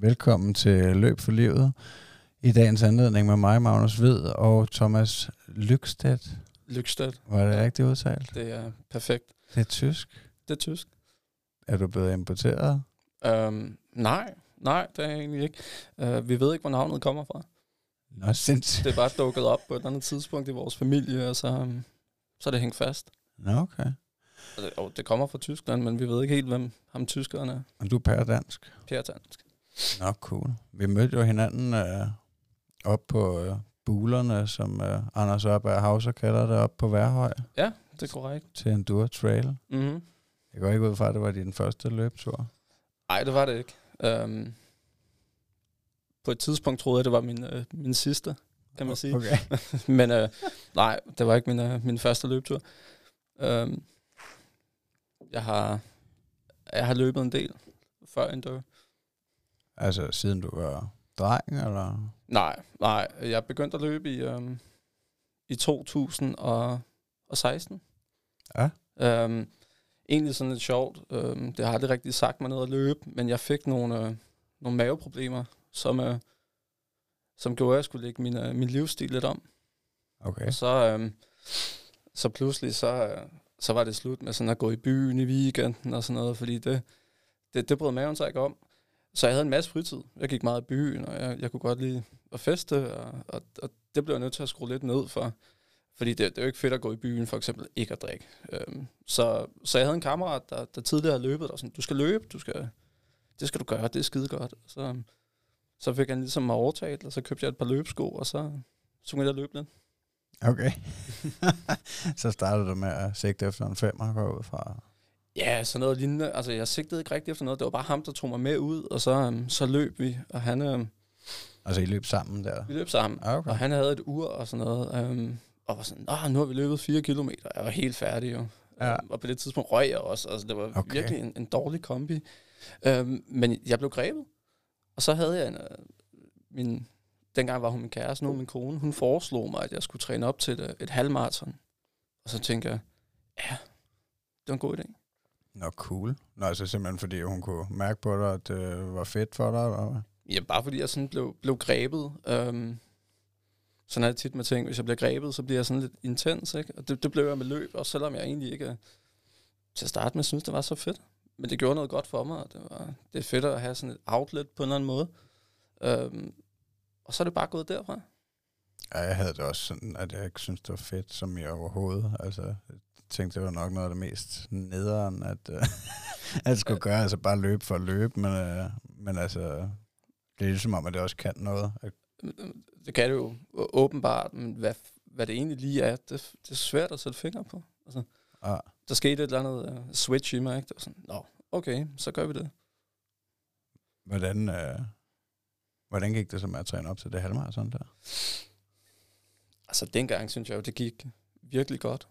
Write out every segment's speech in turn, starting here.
Velkommen til Løb for Livet. I dagens anledning med mig, Magnus Ved og Thomas Lykstedt. Lykstedt. Var det Ja. rigtigt udtalt? Det er perfekt. Det er tysk. Det er tysk. Er du blevet importeret? Um, nej, nej, det er jeg egentlig ikke. Uh, vi ved ikke, hvor navnet kommer fra. Nå, sindssygt. Det er bare dukket op på et eller andet tidspunkt i vores familie, og så, um, så er det hængt fast. Nå, okay. Og det, og det kommer fra Tyskland, men vi ved ikke helt, hvem ham tyskeren er. Og du er pæredansk? Pjertansk. Nå, cool. Vi mødte jo hinanden øh, op på øh, bulerne, som øh, Anders Ørberg Hauser kalder det, op på Værhøj Ja, det er korrekt. til Enduro Trail. Mm-hmm. Jeg går ikke ud fra, at det var din første løbetur. Nej, det var det ikke. Um, på et tidspunkt troede jeg, det var min, uh, min sidste, kan man sige. Okay. Men uh, nej, det var ikke min, uh, min første løbetur. Um, jeg har jeg har løbet en del før Enduro. Altså, siden du var dreng, eller? Nej, nej, jeg begyndte at løbe i, um, i 2016. Ja. Um, egentlig sådan lidt sjovt. Um, det har aldrig rigtig sagt mig ned at løbe, men jeg fik nogle, uh, nogle maveproblemer, som, uh, som gjorde, at jeg skulle lægge min, uh, min livsstil lidt om. Okay. Og så, um, så pludselig, så, uh, så var det slut med sådan at gå i byen i weekenden og sådan noget, fordi det, det, det brød maven sig ikke om. Så jeg havde en masse fritid. Jeg gik meget i byen, og jeg, jeg kunne godt lide at feste, og, og, og det blev jeg nødt til at skrue lidt ned for. Fordi det, det er jo ikke fedt at gå i byen, for eksempel ikke at drikke. Øhm, så, så jeg havde en kammerat, der, der tidligere havde løbet, og sådan, du skal løbe, du skal, det skal du gøre, det er skide godt. Så, så fik han ligesom mig overtalt, og så købte jeg et par løbesko, og så, så kunne jeg løbe lidt. Okay. så startede du med at sigte efter en femmer, går ud fra. Ja, sådan noget lignende. Altså, jeg sigtede ikke rigtig efter noget. Det var bare ham, der tog mig med ud, og så, øhm, så løb vi, og han, øhm, Altså, I løb sammen der? vi løb sammen. Ah, Okay. Og han havde et ur og sådan noget. Øhm, og var sådan, Nå, nu har vi løbet fire kilometer. Jeg var helt færdig jo. Ja. Øhm, og på det tidspunkt røg jeg også. Altså, det var Okay. virkelig en, en dårlig kombi. Øhm, men jeg blev grebet. Og så havde jeg en, øh, min, dengang var hun min kæreste, nu min kone. Hun foreslog mig, at jeg skulle træne op til et, et halvmarathon. Og så tænkte jeg, ja, det var en god idé. Nå, cool. Nå, altså simpelthen fordi hun kunne mærke på dig, at det var fedt for dig, eller hvad? Ja, bare fordi jeg sådan blev, blev grebet. Øhm, sådan er det tit med ting. Hvis jeg bliver grebet, så bliver jeg sådan lidt intens, ikke? Og det, det blev jeg med løb, også selvom jeg egentlig ikke øh, til at starte med synes, det var så fedt. Men det gjorde noget godt for mig, og det, var, det er fedt at have sådan et outlet på en eller anden måde. Øhm, og så er det bare gået derfra. Ja, jeg havde det også sådan, at jeg ikke synes det var fedt, som jeg overhovedet. Altså, tænkte, det var nok noget af det mest nederen, at, uh, at skulle gøre. Altså bare løbe for at løbe, men, uh, men altså, det er ligesom om, at det også kan noget. Det kan det jo åbenbart, men hvad, hvad det egentlig lige er, det, det er svært at sætte fingre på. Altså, Ja. der skete et eller andet uh, switch i mig, ikke? Det var sådan, nå, okay, så gør vi det. Hvordan, uh, hvordan gik det så med at træne op til det halvmarathon der? Altså dengang synes jeg jo, det gik virkelig godt.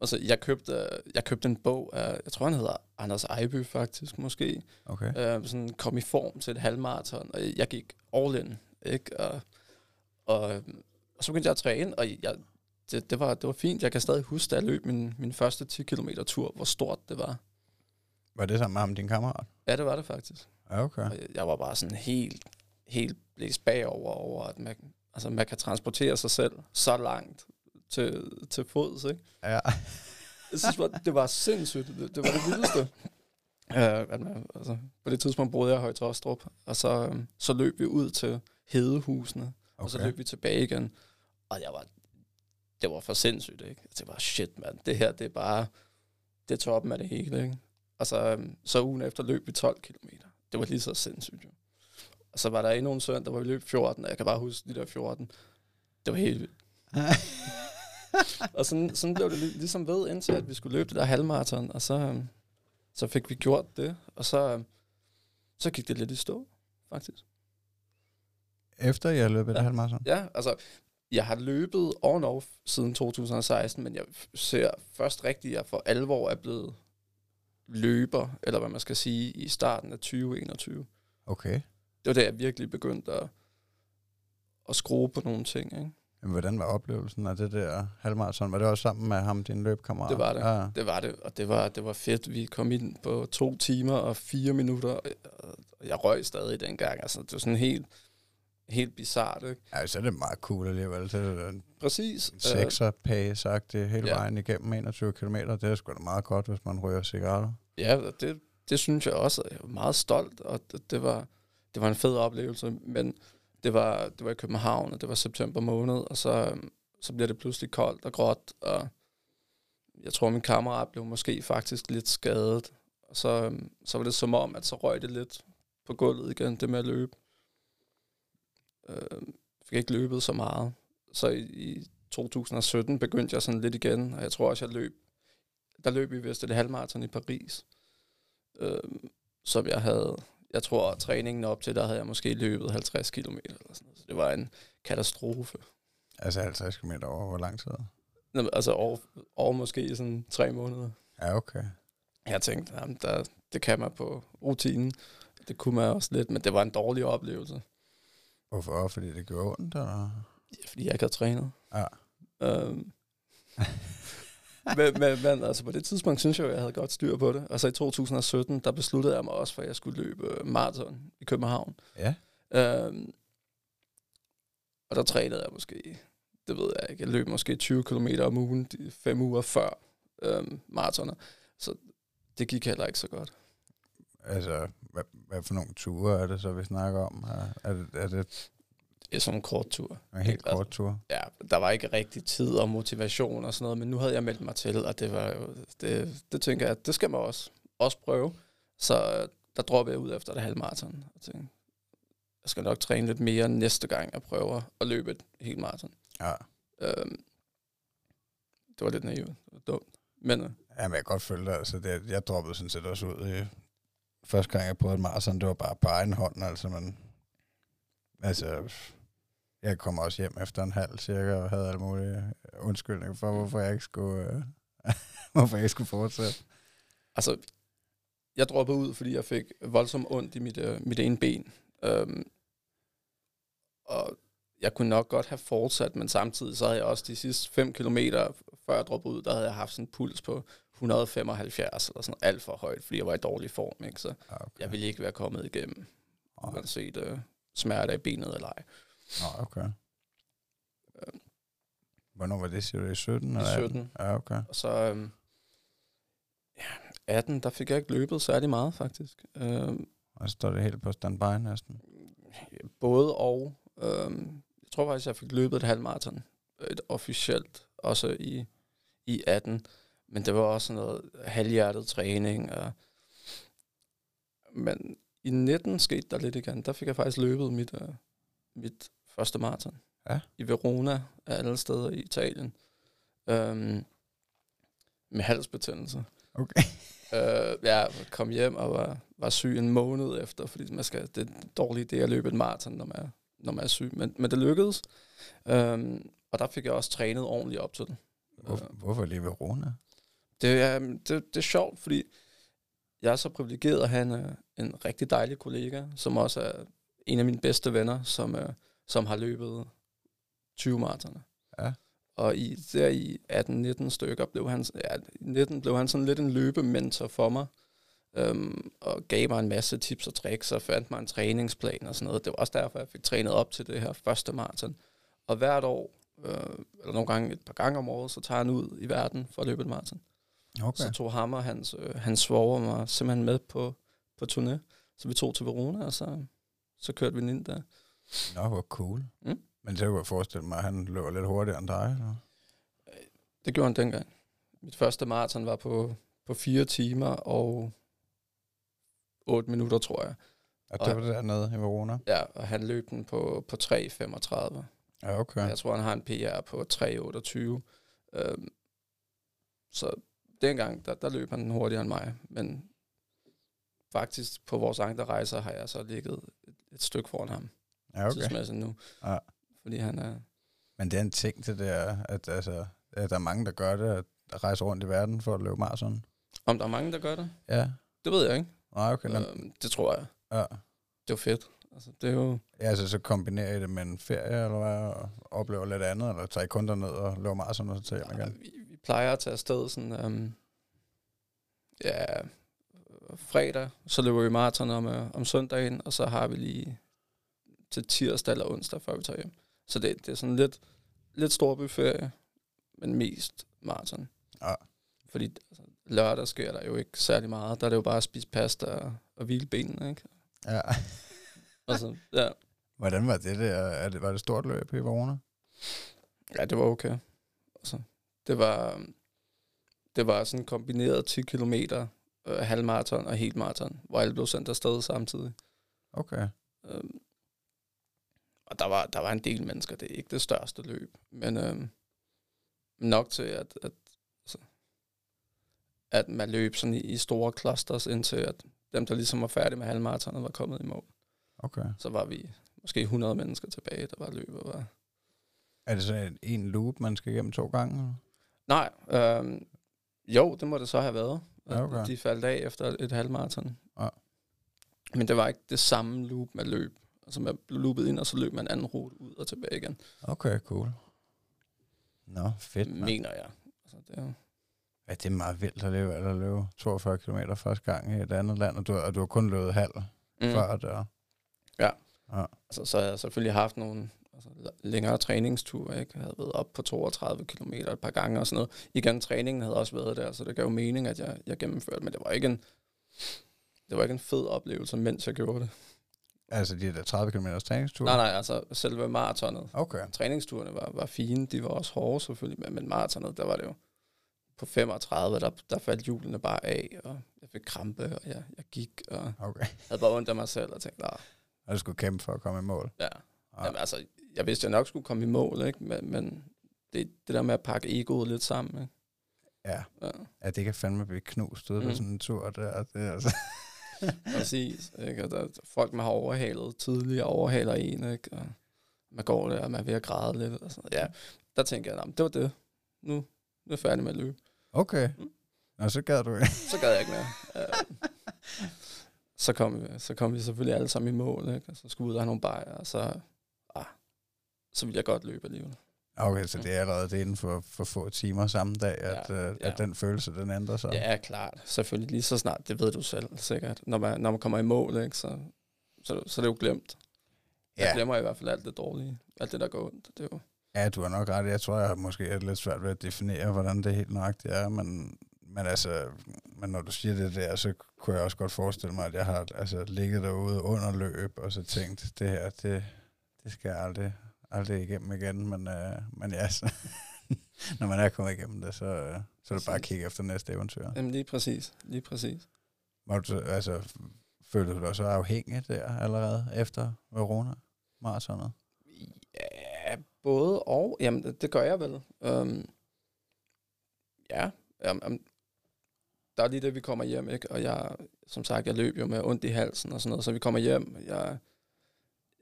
Altså jeg købte, jeg købte en bog af, jeg tror han hedder Anders Ejby faktisk måske, Okay. øh, sådan kom i form til et halvmarathon, og jeg gik all in, ikke? Og, og, og så begyndte jeg at træne, og jeg, det, det, var, det var fint. Jeg kan stadig huske, da jeg løb min, min første 10 km tur, hvor stort det var. Var det sammen med ham, din kammerat? Ja, det var det faktisk. Okay. Og jeg- jeg var bare sådan helt, helt blæst bagover over, at man, altså man kan transportere sig selv så langt til, til fods, ikke? Ja. Jeg synes, var- det var sindssygt. Det, det var det vildeste. Uh, at man, altså, på det tidspunkt boede jeg i Høje Tostrup, og så, um, så løb vi ud til Hedehusene, okay. og så løb vi tilbage igen. Og jeg var, det var for sindssygt, ikke? Det var shit, mand. Det her, det er bare, det er toppen af det hele, ikke? Og så, um, så ugen efter løb vi 12 kilometer. Det var lige så sindssygt, jo. Og så var der endnu en søndag, hvor vi løb 14, og jeg kan bare huske de der 14. Det var helt vildt. Og sådan, sådan blev det lig- ligesom ved, indtil at vi skulle løbe det der halvmarathon, og så, øhm, så fik vi gjort det, og så, øhm, så gik det lidt i stå, faktisk. Efter jeg løb et Ja. ja. halvmarathon? Ja, altså, jeg har løbet on off siden 2016, men jeg ser først rigtigt, at jeg for alvor er blevet løber, eller hvad man skal sige, i starten af 2021. Okay. Det var da jeg virkelig begyndte at, at skrue på nogle ting, ikke? Men hvordan var oplevelsen af det der halvmarathon? Var det også sammen med ham, din løbkammerat? Det var det. Ja. Det var det, og det var, det var fedt. Vi kom ind på to timer og fire minutter, og jeg røg stadig dengang. Altså, det var sådan helt, helt bizart, ikke? ja, så er det meget cool alligevel. Så er det en Præcis. Øh, sekser pace sagt det hele ja. vejen igennem 21 km. Det er sgu da meget godt, hvis man ryger cigaretter. Ja, det, det synes jeg også. Jeg var meget stolt, og det, det, var, det var en fed oplevelse. Men det var, det var i København, og det var september måned, og så, øhm, så bliver det pludselig koldt og gråt, og jeg tror, min kammerat blev måske faktisk lidt skadet. Og så, øhm, så var det som om, at så røg det lidt på gulvet igen, det med at løbe. Øh, fik ikke løbet så meget. Så i, i 2017 begyndte jeg sådan lidt igen, og jeg tror også, jeg løb. Der løb vi vist et halvmarathon i Paris, øh, som jeg havde, jeg tror, træningen op til, der havde jeg måske løbet 50 km eller sådan noget. Så det var en katastrofe. Altså 50 km over, hvor lang tid? Nå, Altså over, over måske sådan tre måneder. Ja, okay. Jeg tænkte, jamen, der, det kan man på rutinen. Det kunne man også lidt, men det var en dårlig oplevelse. Hvorfor? Fordi det gjorde ondt, eller? Ja, fordi jeg ikke havde trænet. Ja. Øhm. men, men, men altså på det tidspunkt synes jeg, jeg havde godt styr på det. Og så i 2017, der besluttede jeg mig også for, at jeg skulle løbe øh, maraton i København. Ja. Øhm. Og der trænede jeg måske, det ved jeg ikke, jeg løb måske 20 km om ugen, de fem uger før øhm, maratoner. Så det gik heller ikke så godt. Altså, hvad, hvad for nogle ture er det så, vi snakker om? Er, er, det, er det Er sådan en kort tur. en helt Altså, kort tur? ja, der var ikke rigtig tid og motivation og sådan noget, men nu havde jeg meldt mig til, og det var jo, det, det tænker jeg, det skal man også, også prøve. Så øh, der droppede jeg ud efter det halve maraton, og tænkte, jeg skal nok træne lidt mere næste gang, jeg prøver at løbe et helt maraton. Ja. Øhm, det var lidt naivt, det var dumt. Men øh, Jamen, jeg kan godt følge det. Altså, det, jeg droppede sådan set også ud i... Første gang, jeg prøvede et maraton, det var bare på egen hånd, altså, men... Altså, jeg kom også hjem efter en halv cirka, og havde alle mulige undskyldninger for, hvorfor jeg ikke skulle, øh, hvorfor jeg ikke skulle fortsætte. altså, jeg droppede ud, fordi jeg fik voldsomt ondt i mit, øh, mit ene ben. Øhm, og jeg kunne nok godt have fortsat, men samtidig så havde jeg også de sidste 5 kilometer, før jeg droppede ud, der havde jeg haft sådan en puls på 175 eller sådan alt for højt, fordi jeg var i dårlig form. Ikke? Så Ja, okay. jeg ville ikke være kommet igennem, Nå, uanset øh, smerte i benet eller ej. Nå, okay. Hvornår var det, siger du? I 17? I eller 18? 17. Ja, okay. Og så øhm, ja, 18, der fik jeg ikke løbet særlig meget, faktisk. Øhm, Og så står det helt på standby næsten. både og. Øhm, jeg tror faktisk, jeg fik løbet et halvmarathon. Et officielt, også i, i 18. Men det var også noget halvhjertet træning. Og, men i 19 skete der lidt igen. Der fik jeg faktisk løbet mit, øh, mit første maraton. Ja. I Verona, af alle steder i Italien. Øhm, med halsbetændelse. Okay. Øh, jeg kom hjem og var, var syg en måned efter, fordi man skal, det er en dårlig idé at løbe et maraton, når man er, når man er syg. Men, men det lykkedes. Øhm, og der fik jeg også trænet ordentligt op til det. Hvor, hvorfor lige Verona? Det er, det, det er sjovt, fordi jeg er så privilegeret at have en, øh, en rigtig dejlig kollega, som også er en af mine bedste venner, som, øh, som har løbet 20 maratoner. Ja. Og i, der i 18-19 stykker blev han, ja, i 19 blev han sådan lidt en løbementor for mig, øhm, og gav mig en masse tips og tricks, og fandt mig en træningsplan og sådan noget. Det var også derfor, jeg fik trænet op til det her første maraton. Og hvert år, øh, eller nogle gange et par gange om året, så tager han ud i verden for at løbe et maraton. Okay. Så tog ham og hans, øh, hans svoger mig simpelthen med på, på turné. Så vi tog til Verona, og så, så kørte vi ind der. Nå, hvor cool. Mm. Men så kunne jeg forestille mig, at han løber lidt hurtigere end dig. Eller? Det gjorde han dengang. Mit første maraton var på, på fire timer og 8 minutter, tror jeg. Og Og- det var dernede i Verona? Ja, og han løb den på, på 3.35. Ja, okay. Jeg tror, han har en PR på 3.28. Øhm, så dengang, der, der løb han hurtigere end mig. Men faktisk på vores andre rejser har jeg så ligget et, et stykke foran ham. Ja, okay. tidsmæssigt nu. Ja. Fordi han er... Men det er en ting, det der, at, altså, at der er mange, der gør det, at rejse rundt i verden for at løbe maraton. Om der er mange, der gør det, Ja. det ved jeg ikke. Nej, okay. Okay, øhm, det tror jeg. ja. Det var fedt. Altså, det er jo... Ja, altså så kombinerer I det med en ferie, eller hvad, og oplever lidt andet, eller tager I kun derned og løber maraton, og så tager? Vi, vi plejer at tage afsted sådan... Um, ja, fredag, så løber vi maraton om, uh, om søndagen, og så har vi lige til tirsdag eller onsdag, før vi tager hjem. Så det, det er sådan lidt, lidt storbyferie, men mest maraton. Ja. Fordi altså, lørdag sker der jo ikke særlig meget. Der er det jo bare at spise pasta og, og hvile benene, ikke? Ja. Altså, ja. Hvordan var det der? Er det, var det stort løb i Verona? ja, det var okay. Altså, det var, det var sådan kombineret 10 km, øh, halvmarathon og helt maraton, hvor alle blev sendt afsted samtidig. Okay. Øhm, og der var, der var en del mennesker, det er ikke det største løb, men øhm, nok til, at, at, altså, at man løb sådan i, i store clusters, indtil at dem, der ligesom var færdige med halvmaratonet, var kommet i mål. Okay. Så var vi måske 100 mennesker tilbage, der var løbet. Var. Er det så en, en loop, man skal igennem to gange? Nej, øhm, jo, det må det så have været. Ja, okay. De faldt af efter et halvmarathon. Ja. Men det var ikke det samme loop med løb. Altså man blev loopet ind, og så løb man en anden rute ud og tilbage igen. Okay, cool. Nå, fedt. Man. Mener jeg. Altså, det er, Ja, det er meget vildt at løbe, eller løbe 42 km første gang i et andet land, og du, og du har kun løbet halv mm. før der. Altså, så har jeg selvfølgelig haft nogle altså, længere træningsture. Ikke? Jeg havde været op på 32 km et par gange og sådan noget. Igen, træningen havde også været der, så det gav jo mening, at jeg, jeg gennemførte. Men det var ikke en, det var ikke en fed oplevelse, mens jeg gjorde det. Altså de der 30 km træningstur? Nej, nej, altså selve maratonet. Okay. Træningsturene var, var fine, de var også hårde selvfølgelig, men, men maratonet, der var det jo på 35, der, der faldt hjulene bare af, og jeg fik krampe, og jeg, jeg gik, og Okay. havde bare ondt af mig selv, og tænkte, nej, Og du skulle kæmpe for at komme i mål? ja. Ja. Jamen, altså, jeg vidste, at jeg nok skulle komme i mål, ikke? Men, men det, det der med at pakke egoet lidt sammen, ikke? Ja. Ja, Ja, det kan fandme blive knust ude mm. på sådan en tur der. Det altså... præcis. Ikke? Og der, folk, man har overhalet tidligere, overhaler en, ikke? Og man går der, og man er ved at græde lidt. Og sådan. Ja, der tænker jeg, "Nå, men det var det. Nu, nu er jeg færdig med at løbe. Okay. Mm. Nå, så gad du ikke. Så gad jeg ikke mere. Ja. så, kom vi, så kom vi selvfølgelig alle sammen i mål, ikke? Og så skulle vi ud og have nogle bajer, og så, så ville jeg godt løbe alligevel. Okay, så det er allerede det inden for, for få timer samme dag, at, Ja, ja, at den følelse, den ændrer sig. Ja, klart. Selvfølgelig lige så snart, det ved du selv sikkert. Når man, når man kommer i mål, ikke, så, så, så er det jo glemt. Jeg ja. glemmer i hvert fald alt det dårlige. Alt det, der går ondt. Det er jo, ja, du har nok ret. Jeg tror, jeg har måske er lidt svært ved at definere, hvordan det helt nøjagtigt er, men, men altså, men når du siger det der, så kunne jeg også godt forestille mig, at jeg har altså, ligget derude under løb, og så tænkt, det her, det, det skal jeg aldrig, aldrig igennem igen, men, øh, men ja, så, når man er kommet igennem det, så, øh, så er det bare at kigge efter næste eventyr. jamen lige præcis. Lige præcis. Var du, så- altså, følte du dig så afhængig der allerede efter Verona maratonet? Ja, både og. Jamen, det, det gør jeg vel. Um, ja, um, um, der er lige det, vi kommer hjem, ikke? Og jeg, som sagt, jeg løb jo med ondt i halsen og sådan noget, så vi kommer hjem. Jeg,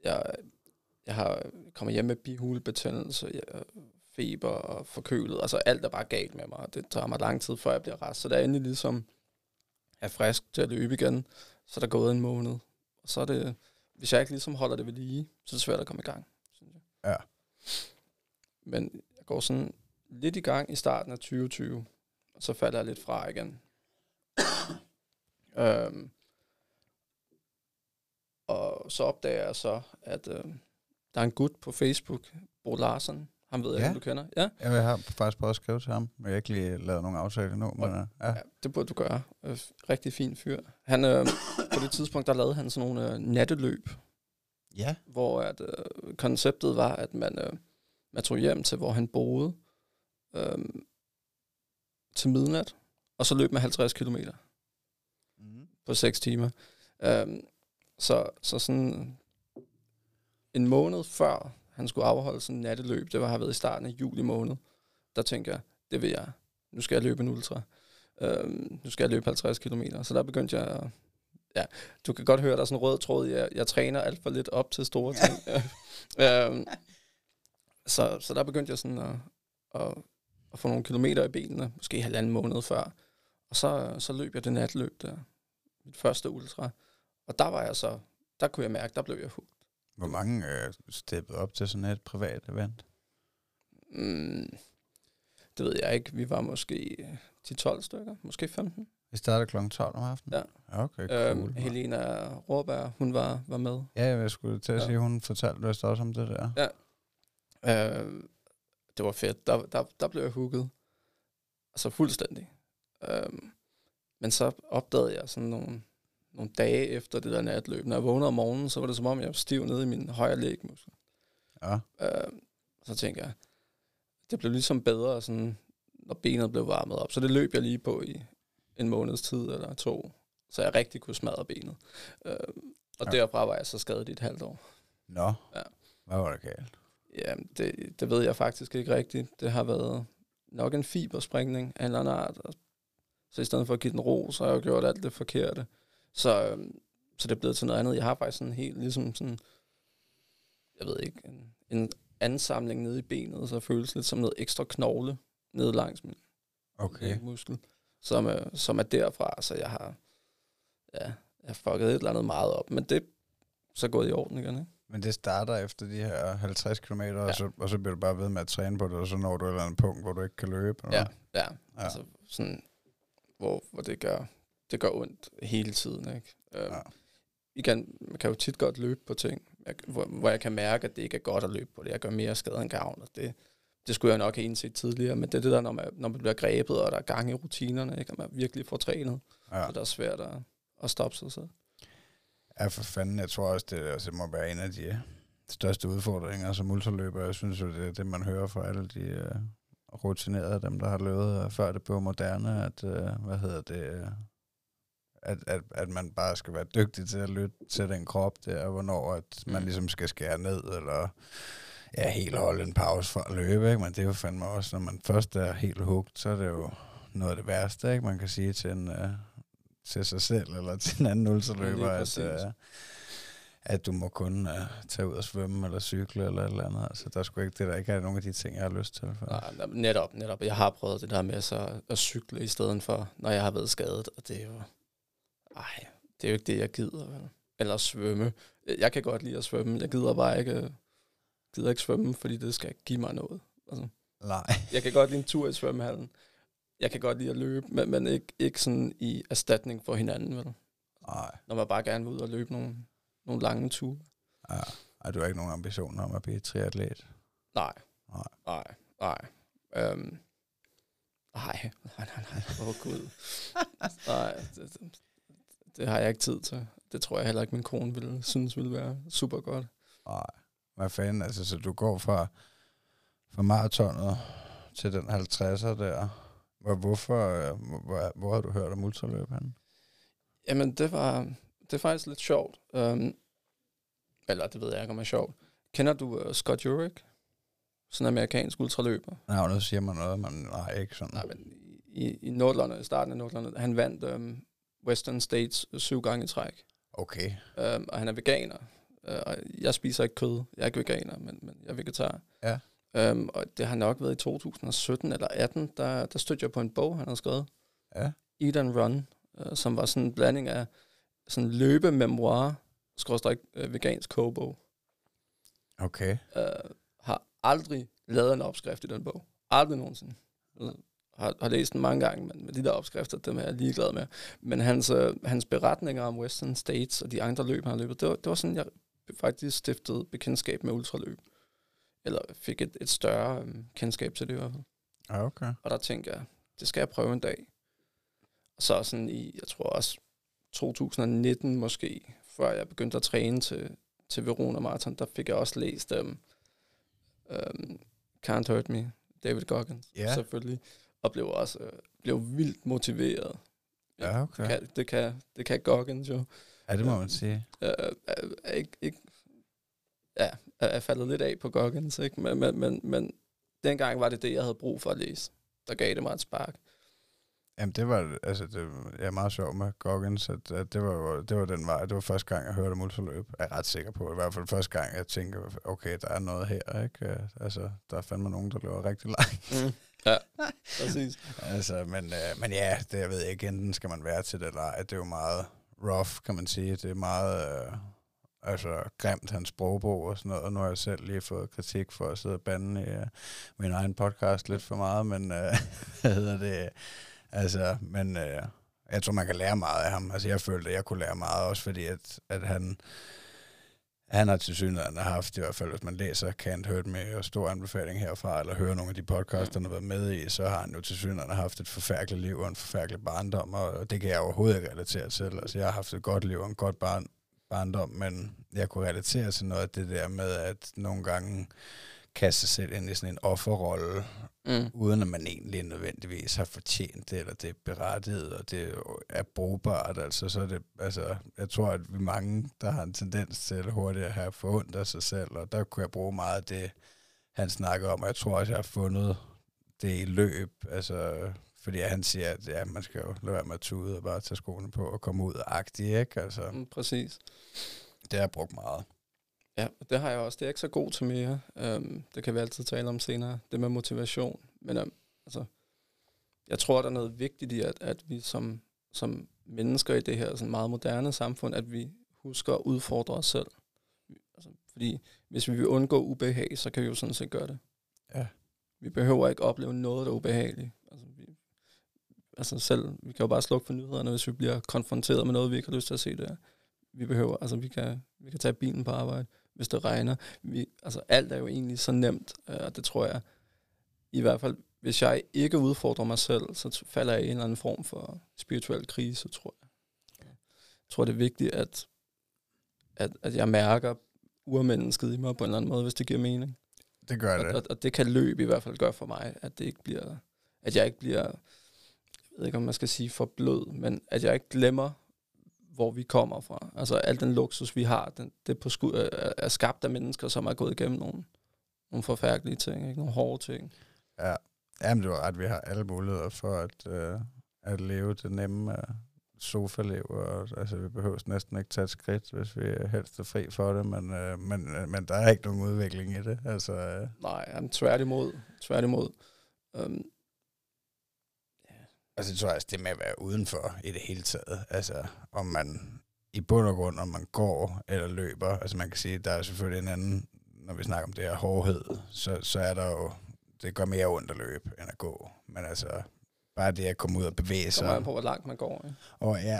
jeg, jeg har kommer hjem med bihulebetændelse, jeg, feber og forkølet. Altså alt er bare galt med mig. Det tager mig lang tid, før jeg bliver rask. Så det er endelig ligesom er frisk til at løbe igen. Så er der gået en måned. Og så er det, hvis jeg ikke ligesom holder det ved lige, så er det svært at komme i gang, synes jeg. Ja. Men jeg går sådan lidt i gang i starten af 2020, og så falder jeg lidt fra igen. øhm, og så opdager jeg så, at øh, der er en gut på Facebook, Bo Larsen, ham ved jeg Ja. ikke, om du kender. Ja, Jeg har faktisk prøvet at skrive til ham, men jeg har ikke lige lavet nogen aftale endnu. Men, øh, ja. ja, det burde du gøre. Øh, rigtig fin fyr. Han, øh, på det tidspunkt, der lavede han sådan nogle øh, natteløb, ja. hvor at, øh, konceptet var, at man, øh, man tog hjem til, hvor han boede, øh, til midnat, og så løb man 50 km Mm. på 6 timer. Øh, så, så sådan en måned før han skulle afholde sådan en natteløb, det var har været i starten af juli måned, der tænkte jeg, det vil jeg. Nu skal jeg løbe en ultra. Øh, nu skal jeg løbe 50 km. Så der begyndte jeg at Ja, du kan godt høre, der er sådan en rød tråd. Jeg, jeg træner alt for lidt op til store ting. øhm, så, så der begyndte jeg sådan at, at, at få nogle kilometer i benene, måske halvanden måned før. Og så, så løb jeg det natløb der, mit første ultra. Og der var jeg så der kunne jeg mærke, der blev jeg hooked. Hvor mange øh, steppede op til sådan et privat event? Mm, det ved jeg ikke. Vi var måske 10-12 stykker, måske 15. Vi startede kl. 12 om aftenen? Ja. Okay, cool. Øhm, Helena Råberg, hun var, var med. Ja, jeg skulle til at Ja. sige, hun fortalte vist også om det der. Ja. Øh, det var fedt. Der, der, der blev jeg hooket. Altså fuldstændig. Øh, men så opdagede jeg sådan nogle, nogle dage efter det der natløb. Når jeg vågnede om morgenen, så var det som om, jeg var stiv nede i min højre lægmuskel. Ja. Øh, så tænkte jeg, det blev ligesom bedre, sådan, når benet blev varmet op. Så det løb jeg lige på i en måneds tid eller to, så jeg rigtig kunne smadre benet. Øh, og Ja. derfra var jeg så skadet i et halvt år. Nå, Ja. hvad var der galt? Ja, det, det ved jeg faktisk ikke rigtigt. Det har været nok en fibersprængning af en eller anden art. Så i stedet for at give den ro, så har jeg jo gjort alt det forkerte. Så, øhm, så det er blevet til noget andet. Jeg har faktisk sådan helt ligesom sådan, jeg ved ikke, en, en ansamling nede i benet, så føles lidt som noget ekstra knogle nede langs min Okay. muskel, som, som er derfra. Så jeg har, ja, jeg har fucket et eller andet meget op. Men det så gået i orden igen, ikke? Men det starter efter de her 50 km, ja. og, så, og så bliver du bare ved med at træne på det, og så når du et eller andet punkt, hvor du ikke kan løbe. eller Ja, ja. ja. Altså sådan, hvor, hvor det gør, det gør ondt hele tiden, ikke? Øhm, Ja. Igen, man kan jo tit godt løbe på ting, jeg, hvor, hvor jeg kan mærke, at det ikke er godt at løbe på det. Jeg gør mere skade end gavn, og det, det skulle jeg nok have indset tidligere, men det er det der, når man, når man bliver grebet, og der er gang i rutinerne, ikke? og man virkelig får trænet, Ja. så det er svært at, at stoppe sig selv. ja, for fanden. Jeg tror også, det, altså, det må være en af de største udfordringer som ultraløber. Jeg synes jo, det er det, man hører fra alle de uh, rutinerede, dem der har løbet, uh, før det blev moderne, at, uh, hvad hedder det, uh, at, at, at man bare skal være dygtig til at lytte til den krop der, og hvornår at man Mm. ligesom skal skære ned, eller ja, helt holde en pause for at løbe, ikke? men det er jo fandme også, når man først er helt hugt, så er det jo noget af det værste, ikke? man kan sige til, en, uh, til sig selv, eller til en anden ultraløber, at, præcis. uh, at du må kun uh, tage ud og svømme, eller cykle, eller et eller andet. Altså, der er sgu ikke, det er der ikke er nogen af de ting, jeg har lyst til. For. Nej, netop, netop. Jeg har prøvet det der med så at cykle i stedet for, når jeg har været skadet, og det er jo... Ej, det er jo ikke det, jeg gider. Vel? Eller svømme. Jeg kan godt lide at svømme. Jeg gider bare ikke, gider ikke svømme, fordi det skal give mig noget. Altså, Nej. jeg kan godt lide en tur i svømmehallen. Jeg kan godt lide at løbe, men, men ikke, ikke sådan i erstatning for hinanden, vel? Nej. Når man bare gerne vil ud og løbe nogle, nogle lange ture. Ja. Ej, du har ikke nogen ambitioner om at blive triatlet? Nej. Nej. Nej, nej. Øhm, nej, nej, nej, nej. Åh, oh, Gud. nej, det, det, det har jeg ikke tid til. Det tror jeg heller ikke, min kone ville synes ville være super godt. Nej. Hvad fanden, altså, så du går fra, fra maratonet til den 50'er der. Hvor, hvorfor, øh, hvor, hvor har du hørt om ultraløb henne? Jamen, det var, det er faktisk lidt sjovt. Um, eller det ved jeg ikke, om det er sjovt. Kender du uh, Scott Jurek? Sådan en amerikansk ultraløber. Nej, nu siger man noget, men nej, ikke sådan. Nej, men i, i Nordlandet, i starten af Nordlandet, han vandt um, Western States syv gange i træk. Okay. Um, og han er veganer. Uh, og jeg spiser ikke kød. Jeg er ikke veganer, men, men jeg er vegetar. Ja. Um, og det har nok været i 2017 eller 18, der, der stødte jeg på en bog, han havde skrevet. Ja. Eat and Run, uh, som var sådan en blanding af sådan løbememoir, skråstrej uh, vegansk kogebog. Okay. Uh, har aldrig lavet en opskrift i den bog. Aldrig nogensinde. Har, har læst den mange gange, men med de der opskrifter, dem er jeg ligeglad med. Men hans, uh, hans beretninger om Western States og de andre løb, han har løbet, det var, det var sådan, jeg faktisk stiftede bekendtskab med ultraløb. Eller fik et, et større um, kendskab til det i hvert fald. Okay. Og der tænker jeg, det skal jeg prøve en dag. Og så sådan i, jeg tror også 2019 måske, før jeg begyndte at træne til, til Verona Marathon, der fik jeg også læst um, um, Can't Hurt Me, David Goggins, Ja. selvfølgelig. Og blev også øh, blev vildt motiveret. Ja, okay. Det kan, det kan, det kan Goggins jo. Ja, det må man sige. Øh, er, er, ikke, ikke, ja, er, er faldet lidt af på Goggins, ikke? Men, men, men, men dengang var det det, jeg havde brug for at læse. Der gav det mig et spark. Jamen, det var, altså, det er meget sjovt med Goggins, at, at det, var, det var den vej, det var første gang, jeg hørte om ultraløb. Jeg er ret sikker på, i hvert fald første gang, jeg tænkte, okay, der er noget her, ikke? Øh, Altså, der er fandme nogen, der løber rigtig langt. Mm. Ja, præcis. altså, men, øh, men ja, det jeg ved jeg ikke, enten skal man være til det eller ej. Det er jo meget rough, kan man sige. Det er meget, øh, altså, grimt hans sprogbog og sådan noget, og nu har jeg selv lige fået kritik for at sidde og bande i uh, min egen podcast lidt for meget, men uh, hvad hedder det, altså, men uh, jeg tror, man kan lære meget af ham. Altså, jeg følte, at jeg kunne lære meget, også fordi, at, at han, han har til synligheden haft, i hvert fald hvis man læser Can't Hurt Me og stor anbefaling herfra, eller hører nogle af de podcasts, han har været med i, så har han jo til synligheden haft et forfærdeligt liv og en forfærdelig barndom, og det kan jeg overhovedet ikke relatere til. Altså, jeg har haft et godt liv og en godt barn, barndom, men jeg kunne relatere til noget af det der med, at nogle gange kaste sig selv ind i sådan en offerrolle, mm. uden at man egentlig nødvendigvis har fortjent det, eller det er berettiget, og det er brugbart. Altså, så er det, altså, jeg tror, at vi mange, der har en tendens til hurtigt at have forundt af sig selv, og der kunne jeg bruge meget af det, han snakker om, og jeg tror også, jeg har fundet det i løb, altså, fordi han siger, at ja, man skal jo lade være med at tude og bare tage skoene på og komme ud agtigt, ikke? Altså, mm, præcis. Det har jeg brugt meget. Ja, det har jeg også. Det er ikke så god til mere. Um, det kan vi altid tale om senere. Det med motivation. Men um, altså, jeg tror, der er noget vigtigt i, at, at vi som, som mennesker i det her sådan meget moderne samfund, at vi husker at udfordre os selv. Altså, fordi hvis vi vil undgå ubehag, så kan vi jo sådan set gøre det. Ja. Vi behøver ikke opleve noget, der er ubehageligt. Altså, vi, altså selv, vi kan jo bare slukke for nyhederne, hvis vi bliver konfronteret med noget, vi ikke har lyst til at se der. Vi behøver, altså vi kan, vi kan tage bilen på arbejde hvis det regner. Vi, altså alt er jo egentlig så nemt, øh, og det tror jeg, i hvert fald, hvis jeg ikke udfordrer mig selv, så falder jeg i en eller anden form for spirituel krise, tror jeg. Jeg tror, det er vigtigt, at, at, at jeg mærker urmennesket i mig på en eller anden måde, hvis det giver mening. Det gør det. Og, og, og det kan løb i hvert fald gøre for mig, at det ikke bliver, at jeg ikke bliver, jeg ved ikke, om man skal sige for blød, men at jeg ikke glemmer hvor vi kommer fra. Altså al den luksus, vi har, den, det på sku, er, er skabt af mennesker, som har gået igennem nogle, nogle forfærdelige ting, ikke? nogle hårde ting. Ja, Jamen, det var ret. Vi har alle muligheder for at, øh, at leve det nemme uh, sofa-liv. Og, altså, vi behøver næsten ikke tage et skridt, hvis vi helst er fri for det, men, øh, men, øh, men der er ikke nogen udvikling i det. Altså, øh. Nej, jamen, tværtimod. tværtimod. Um, Altså, det tror jeg, altså, det med at være udenfor i det hele taget. Altså, om man i bund og grund, om man går eller løber. Altså, man kan sige, der er selvfølgelig en anden, når vi snakker om det her hårdhed, så, så er der jo, det gør mere ondt at løbe, end at gå. Men altså, Bare det at komme ud og bevæge sig. Kommer på, hvor langt man går. Åh, oh, ja.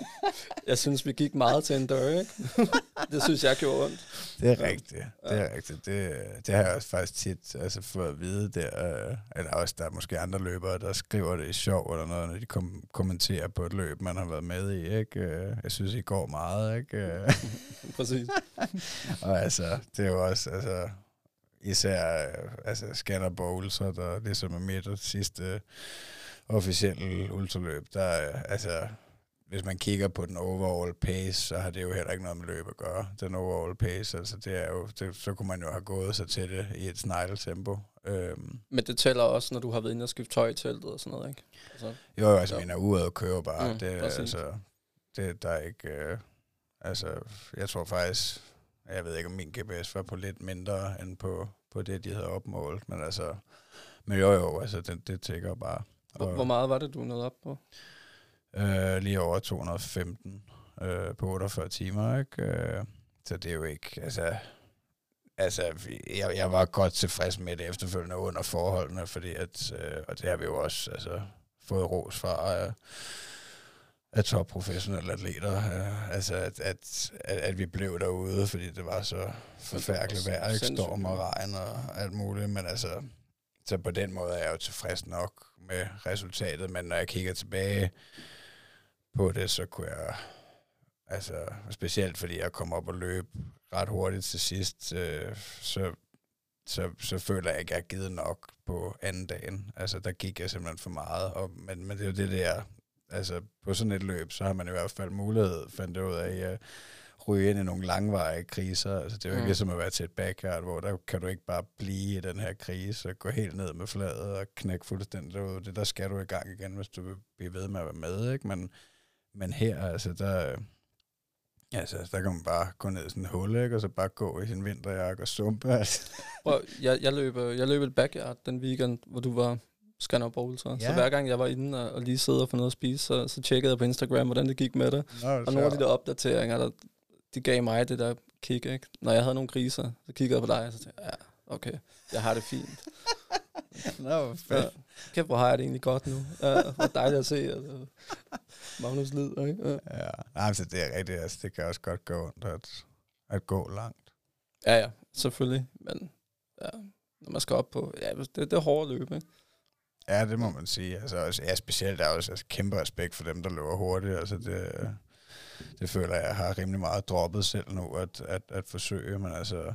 jeg synes, vi gik meget til en dør, ikke? det synes jeg gjorde ondt. Det er rigtigt. Det er rigtigt. Det, det har jeg også faktisk tit altså, fået at vide der. Øh, eller også, der er måske andre løbere, der skriver det i sjov eller noget, når de kom- kommenterer på et løb, man har været med i. Ikke? Øh, jeg synes, I går meget. Ikke? Øh. Præcis. og altså, det er jo også... Altså, især altså Scanner Bowl, så der ligesom er mit sidste officielle ultraløb, der altså, hvis man kigger på den overall pace, så har det jo heller ikke noget med løb at gøre. Den overall pace, altså det er jo, det, så kunne man jo have gået sig til det i et snegletempo. Øhm. Men det tæller også, når du har været inde og skifte tøj i teltet og sådan noget, ikke? Altså, jo, altså, mener uret og kører bare. Mm, det, altså, det, der er ikke... Øh, altså, jeg tror faktisk, jeg ved ikke, om min GPS var på lidt mindre end på, på det, de havde opmålt, men altså, men jo jo, altså det, det tækker bare. Hvor, og, hvor meget var det, du nåede op på? Øh, lige over 215 øh, på 48 timer, ikke? Øh, så det er jo ikke, altså, altså jeg, jeg var godt tilfreds med det efterfølgende under forholdene, fordi at, øh, og det har vi jo også altså, fået ros fra, øh, af topprofessionelle atleter. Øh, altså, at, at, at, at vi blev derude, fordi det var så forfærdeligt vejr, ikke? Storm og regn og alt muligt. Men altså, så på den måde er jeg jo tilfreds nok med resultatet. Men når jeg kigger tilbage på det, så kunne jeg... Altså, specielt fordi jeg kom op og løb ret hurtigt til sidst, øh, så, så, så føler jeg ikke, at jeg har givet nok på anden dagen. Altså, der gik jeg simpelthen for meget. Og, men, men det er jo det der altså på sådan et løb, så har man i hvert fald mulighed, fandt det ud af, at ryge ind i nogle langvarige kriser. Altså, det er jo ikke mm. som at være til et backyard, hvor der kan du ikke bare blive i den her krise og gå helt ned med fladet og knække fuldstændig ud. Det der skal du i gang igen, hvis du vil blive ved med at være med. Ikke? Men, men her, altså, der, Altså, der kan man bare gå ned i sådan en hul, ikke? og så bare gå i sin vinterjakke og sumpe. Altså. jeg, jeg, løb, jeg løb et backyard den weekend, hvor du var Skanderborg så. Ja. Så hver gang jeg var inde og, og lige sidde og få noget at spise, så, så tjekkede jeg på Instagram, hvordan det gik med det. Nå, og nogle af de der opdateringer, der, de gav mig det der kick, ikke? Når jeg havde nogle kriser, så kiggede jeg på dig, og så tænkte jeg, ja, okay, jeg har det fint. Nå, hvor Ja, fedt. kæft, hvor har jeg det egentlig godt nu. Ja, hvor dejligt at se. Altså. Magnus lider, ikke? Ja. Ja, nej, så det er rigtigt. Altså, det kan også godt gå ondt at, at gå langt. ja, ja, selvfølgelig. Men ja, når man skal op på... Ja, det, det er hårdt løb, ikke? Ja, det må man sige. Altså, også, ja, specielt der er også altså, kæmpe respekt for dem, der løber hurtigt. Altså, det, det føler jeg, jeg har rimelig meget droppet selv nu, at, at, at forsøge. Men altså,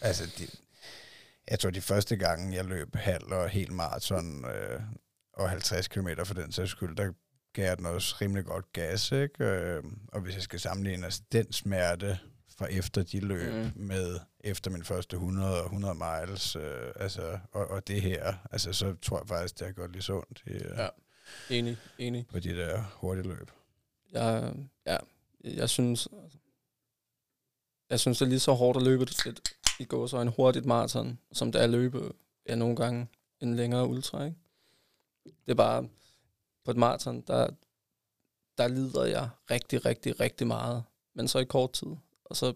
altså de, jeg tror, de første gange, jeg løb halv og helt maraton øh, og 50 km for den sags skyld, der gav jeg den også rimelig godt gas, ikke? Øh, og hvis jeg skal sammenligne altså, den smerte fra efter de løb mm. med efter min første 100 og 100 miles, øh, altså, og, og det her, altså, så tror jeg faktisk, det har gået lige sundt i, Ja. ja. Enig, enig. på de der hurtige løb. Jeg, ja, jeg synes... Jeg synes, det er lige så hårdt at løbe et, i går så en hurtigt maraton, som det er at løbe ja, nogle gange en længere ultra, ikke? Det er bare, på et maraton, der, der lider jeg rigtig, rigtig, rigtig meget, men så i kort tid. Og så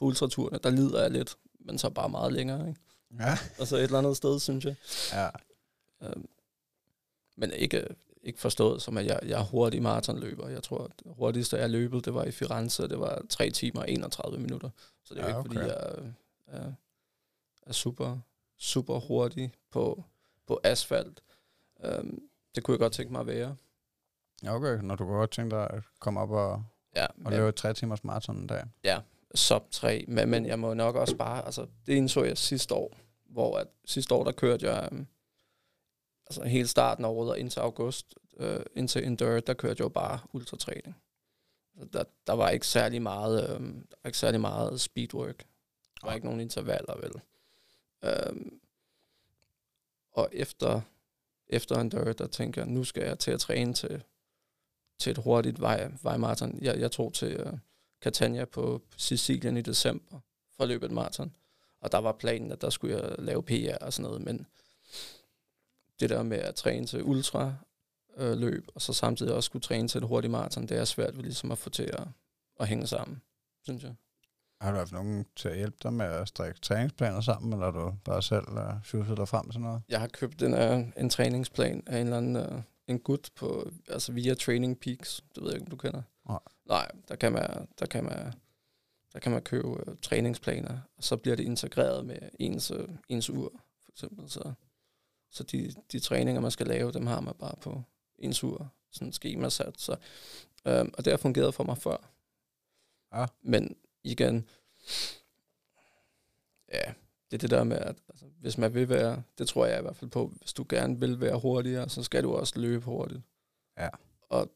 på ultraturene, der lider jeg lidt, men så bare meget længere, ikke? Ja. Og så et eller andet sted, synes jeg. ja. Øhm, men ikke, ikke forstået som, at jeg, jeg er hurtig maratonløber. Jeg tror, at det hurtigste, jeg løbet, det var i Firenze. Det var 3 timer og 31 minutter. Så det er jo Ja, ikke, fordi okay. jeg er, er, er super, super hurtig på, på asfalt. Øhm, det kunne jeg godt tænke mig at være. Ja, Okay, når du godt tænke dig at komme op og, Ja, og et tre timers maraton en dag sub 3, men, men jeg må nok også bare, altså det indså jeg sidste år, hvor at sidste år, der kørte jeg, øhm, altså hele starten af året og indtil august, øh, indtil Endure, der kørte jeg jo bare ultratræning. Altså, der, der var ikke særlig meget, øhm, der var ikke særlig meget speedwork. Der var ikke nogen intervaller, vel. Øhm, og efter, efter Endure, der tænker jeg, nu skal jeg til at træne til, til et hurtigt vej, vejmarathon. Jeg, jeg tog til, øh, Catania på Sicilien i december for at løbe et maraton. Og der var planen, at der skulle jeg lave PR og sådan noget, men det der med at træne til ultra øh, løb, og så samtidig også skulle træne til et hurtigt maraton, det er svært ved ligesom at få til at, at hænge sammen, synes jeg. Har du haft nogen til at hjælpe dig med at strikke træningsplaner sammen, eller har du bare selv uh, sjusset dig frem til noget? Jeg har købt en, uh, en træningsplan af en eller anden uh, en gut på, altså via Training Peaks. Det ved jeg ikke, om du kender. Nej. Nej, der kan man, der kan man, der kan man købe uh, træningsplaner, og så bliver det integreret med ens, uh, ens ur, for eksempel. Så, så de, de træninger, man skal lave, dem har man bare på ens ur, sådan sat. Så, um, og det har fungeret for mig før. Ja. Men igen, ja, det er det der med, at altså, hvis man vil være, det tror jeg i hvert fald på, hvis du gerne vil være hurtigere, så skal du også løbe hurtigt. Ja. Og,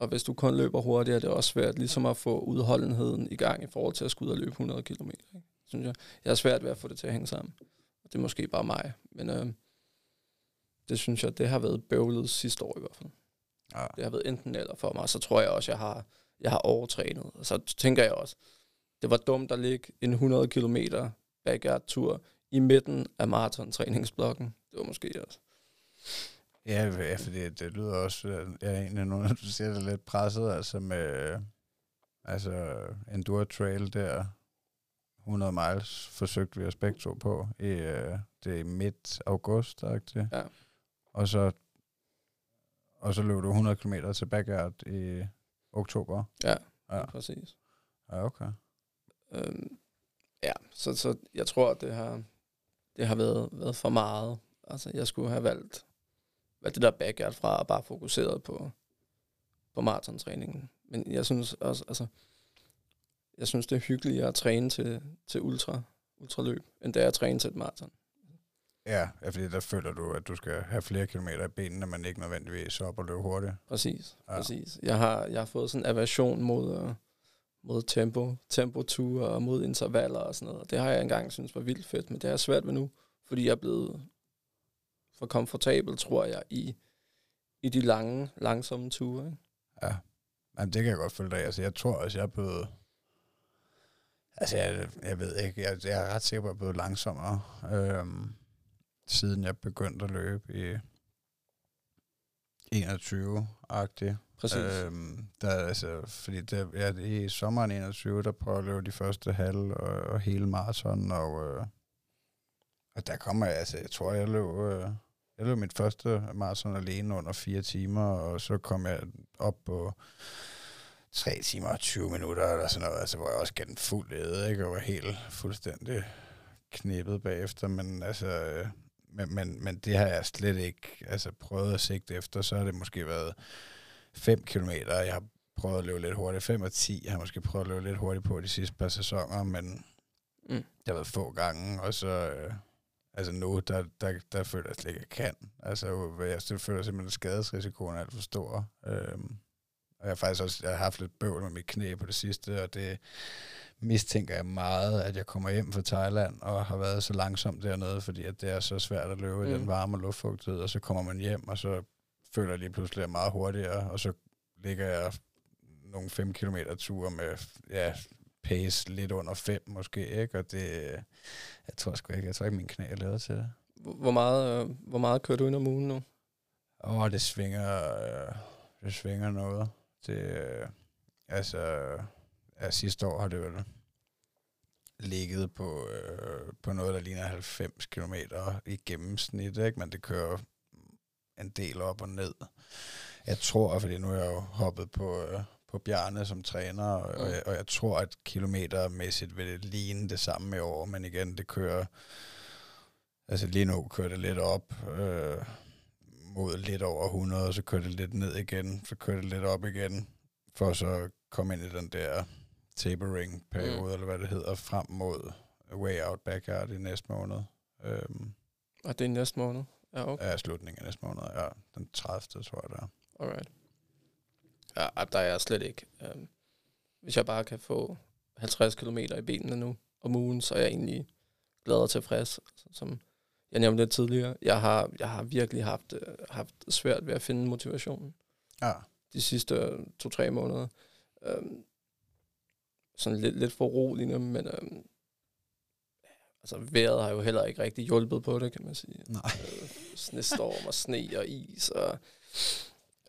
og hvis du kun løber hurtigere, er det også svært ligesom at få udholdenheden i gang i forhold til at skulle ud og løbe 100 km. Ikke? Synes jeg. jeg er svært ved at få det til at hænge sammen. Og det er måske bare mig. Men øh, det synes jeg, det har været bøvlet sidste år i hvert fald. Ja. Det har været enten eller for mig. Så tror jeg også, jeg har, jeg har overtrænet. Og så tænker jeg også, det var dumt at ligge en 100 km backyard-tur i midten af maratontræningsblokken. Det var måske også. Ja, ja fordi det lyder også, øh, jeg er egentlig nu, du siger det lidt presset, altså med, altså Enduro Trail der, 100 miles forsøgte vi os begge to på, i, øh, det er i midt august, det. Ja. Og så, og så løb du 100 km til backyard i oktober. Ja, Ja. præcis. Ja, okay. Øhm, ja, så, så jeg tror, at det har, det har været, været for meget. Altså, jeg skulle have valgt, valgt det der backyard fra og bare fokuseret på, på maratontræningen. Men jeg synes også, altså, jeg synes, det er hyggeligere at træne til, til ultra, ultraløb, end det er at træne til et maraton. Ja, fordi der føler du, at du skal have flere kilometer i benene, men ikke nødvendigvis op og løbe hurtigt. Præcis, Ja. ja. præcis. Jeg har, jeg har fået sådan en aversion mod, øh, mod tempo, tempoture og mod intervaller og sådan noget. Det har jeg engang synes var vildt fedt, men det er svært ved nu, fordi jeg er blevet for komfortabel, tror jeg, i, i de lange, langsomme ture. Ikke? Ja, Jamen, det kan jeg godt følge dig. Altså, jeg tror også, jeg er blevet... Altså, jeg, jeg ved ikke. Jeg, jeg er ret sikker på, at jeg er blevet langsommere, øhm, siden jeg begyndte at løbe i, 21-agtig. Præcis. Øh, Øhm, der, altså, fordi der, ja, i sommeren 21, der prøver jeg at løbe de første halv og, og hele maraton, og, øh, og der kommer jeg, altså, jeg tror, jeg løb, øh, jeg løb mit første maraton alene under fire timer, og så kom jeg op på 3 timer og 20 minutter, eller sådan noget, altså, hvor jeg også gav den fuld æde, ikke, og var helt fuldstændig knippet bagefter, men altså, øh, men, men, men det har jeg slet ikke altså, prøvet at sigte efter, så har det måske været 5 km, jeg har prøvet at løbe lidt hurtigt, 5 og 10 jeg har måske prøvet at løbe lidt hurtigt på de sidste par sæsoner, men Mm. det har været få gange, og så, øh, altså nu, der, der, der føler jeg slet ikke, at jeg kan. Altså, jeg føler simpelthen, at skadesrisikoen er alt for stor. Øhm, og jeg har faktisk også jeg har haft lidt bøvl med mit knæ på det sidste, og det mistænker jeg meget, at jeg kommer hjem fra Thailand og har været så langsom dernede, fordi at det er så svært at løbe mm. i den Mm. varme luftfugtighed, og så kommer man hjem, og så føler jeg lige pludselig, at jeg er meget hurtigere, og så ligger jeg nogle 5 km ture med ja, pace lidt under 5 måske, ikke? Og det, jeg tror sgu ikke, jeg tror ikke, min knæ er lavet til det. Hvor meget, øh, hvor meget kører du ind om ugen nu? Åh, det svinger, øh, det svinger noget. Det, øh, altså, ja, sidste år har det vel ligget på, øh, på noget, der ligner 90 km i gennemsnit, ikke? men det kører en del op og ned. Jeg tror, fordi nu er jeg jo hoppet på, øh, på Bjarne som træner, og, Mm. og, jeg, og jeg tror, at kilometermæssigt vil det ligne det samme i år, men igen, det kører, altså lige nu kører det lidt op, øh, mod lidt over 100, og så kører det lidt ned igen, så kører det lidt op igen, for så at komme ind i den der tapering-periode, mm. eller hvad det hedder, frem mod way out backyard i næste måned. Øhm, Og det er næste måned? Ja, okay. ja, slutningen af næste måned, ja, den 30. tror jeg, der er. Alright. Ja, der er jeg slet ikke. Um, hvis jeg bare kan få 50 km i benene nu om ugen, så er jeg egentlig glad og tilfreds. Altså, som jeg nævnte lidt tidligere, jeg har, jeg har virkelig haft, øh, haft svært ved at finde motivationen Ja, de sidste øh, to-tre måneder. Um, sådan lidt, lidt for roligende, men um, altså, vejret har jo heller ikke rigtig hjulpet på det, kan man sige. nej. Øh, snestorm og sne og is, og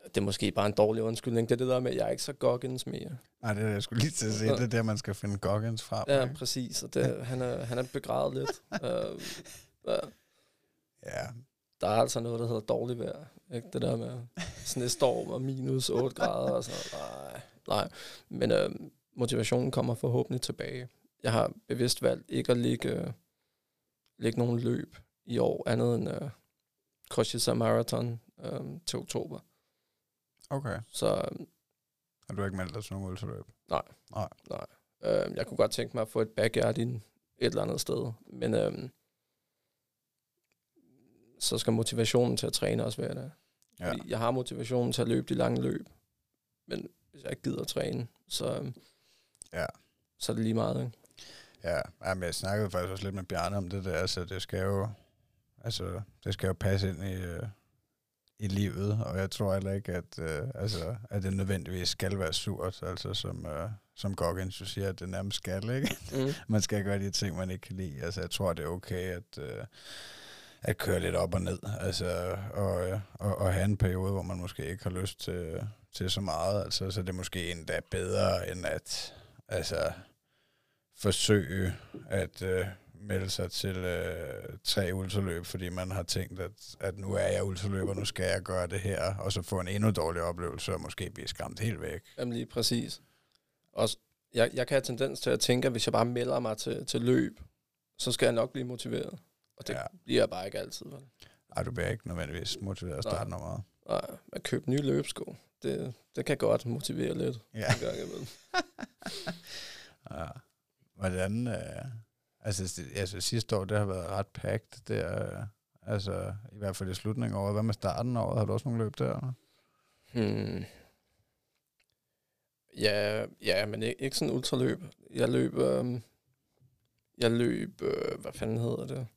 det er måske bare en dårlig undskyldning. Det er det der med, at jeg er ikke så goggins mere. Nej, det er jeg skulle lige til at sige. Det er der, man skal finde Goggins frem. Ja, ikke? præcis. Og det, han, er, han er begravet lidt. uh, ja, ja. der er altså noget, der hedder dårligt vejr. Ikke? Det der med snestorm og minus 8 grader og sådan. Nej, nej. Men uh, motivationen kommer forhåbentlig tilbage. Jeg har bevidst valgt ikke at lægge, lægge nogen løb i år, andet end uh, Koshisa Marathon um, til oktober. Okay. Så øhm, Og du har ikke meldt dig til nogen ultraløb? Øh, jeg kunne godt tænke mig at få et backyard ind et eller andet sted. Men øh, så skal motivationen til at træne også være der. Ja. Fordi Jeg har motivationen til at løbe de lange løb. Men hvis jeg ikke gider at træne, så, øh, Ja. så er det lige meget. Ikke? Ja, jamen, jeg snakkede faktisk også lidt med Bjarne om det der, altså det skal jo, altså, det skal jo passe ind i, øh, i livet, og jeg tror heller ikke, at, øh, altså, at det nødvendigvis skal være surt, altså som, øh, som Goggins jo siger, at det nærmest skal, ikke? Mm. man skal gøre de ting, man ikke kan lide. Altså, jeg tror, det er okay at, øh, at køre lidt op og ned. Altså, og, øh, og, og have en periode, hvor man måske ikke har lyst til, til så meget. Altså, så det er måske endda bedre, end at altså, forsøge at øh, melde sig til øh, tre ultraløb, fordi man har tænkt, at, at nu er jeg ultraløber, nu skal jeg gøre det her, og så få en endnu dårligere oplevelse, og måske blive skræmt helt væk. Jamen lige præcis. Og jeg, jeg kan have tendens til at tænke, at hvis jeg bare melder mig til, til løb, så skal jeg nok blive motiveret. Og det Ja. bliver jeg bare ikke altid. Vel? Ej, du bliver ikke nødvendigvis motiveret at starte nummeret. Nej, at købe nye løbesko, det, det kan godt motivere lidt. Ja. En gang imellem. Ja. Hvordan, øh, altså, det- altså sidste år, det har været ret packed der, øh, altså i hvert fald i slutningen af året. Hvad med starten af året? Har du også nogle løb der? Hmm. Ja, ja, men ikke, ikke sådan ultraløb. Jeg løb, øhm, jeg løb, øh, hvad fanden hedder det?